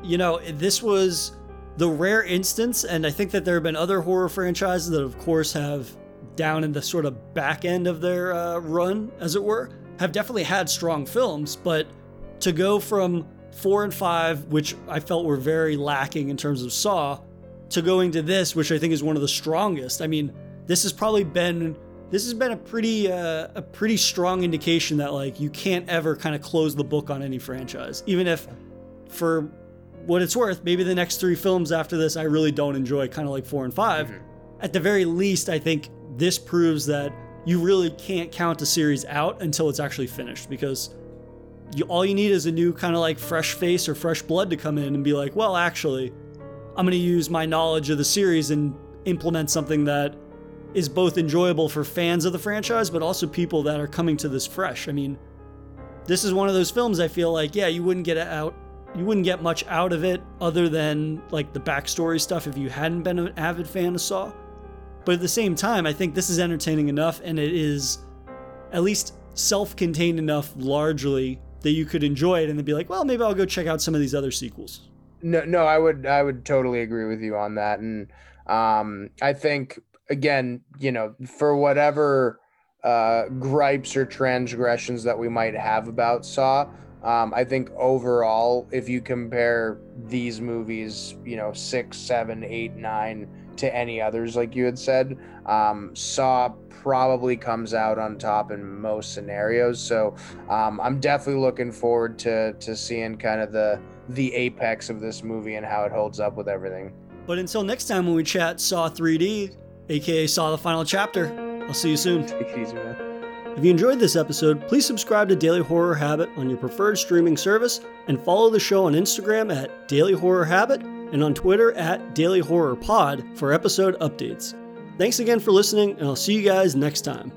you know, this was the rare instance, and I think that there have been other horror franchises that, of course, have down in the sort of back end of their uh, run, as it were, have definitely had strong films, but to go from four and five, which I felt were very lacking in terms of Saw, to going to this, which I think is one of the strongest. I mean, this has probably been this has been a pretty uh, a pretty strong indication that like you can't ever kind of close the book on any franchise, even if for what it's worth, maybe the next three films after this I really don't enjoy, kind of like four and 5 At the very least, I think this proves that you really can't count a series out until it's actually finished because you, all you need is a new kind of like fresh face or fresh blood to come in and be like, well, actually, I'm going to use my knowledge of the series and implement something that is both enjoyable for fans of the franchise, but also people that are coming to this fresh. I mean, this is one of those films I feel like, yeah, you wouldn't get out, you wouldn't get much out of it other than like the backstory stuff if you hadn't been an avid fan of Saw. But at the same time, I think this is entertaining enough and it is at least self contained enough largely that you could enjoy it and then be like, well, maybe I'll go check out some of these other sequels. No, no, I would, I would totally agree with you on that, and um, I think again, you know, for whatever uh, gripes or transgressions that we might have about Saw, um, I think overall, if you compare these movies, you know, six, seven, eight, nine to any others, like you had said, um, Saw probably comes out on top in most scenarios. So um, I'm definitely looking forward to to seeing kind of the the apex of this movie and how it holds up with everything. But until next time when we chat Saw 3D, aka Saw the Final Chapter, I'll see you soon. Take it easy, man. If you enjoyed this episode, please subscribe to Daily Horror Habit on your preferred streaming service and follow the show on Instagram at Daily Horror Habit and on Twitter at Daily Horror Pod for episode updates. Thanks again for listening, and I'll see you guys next time.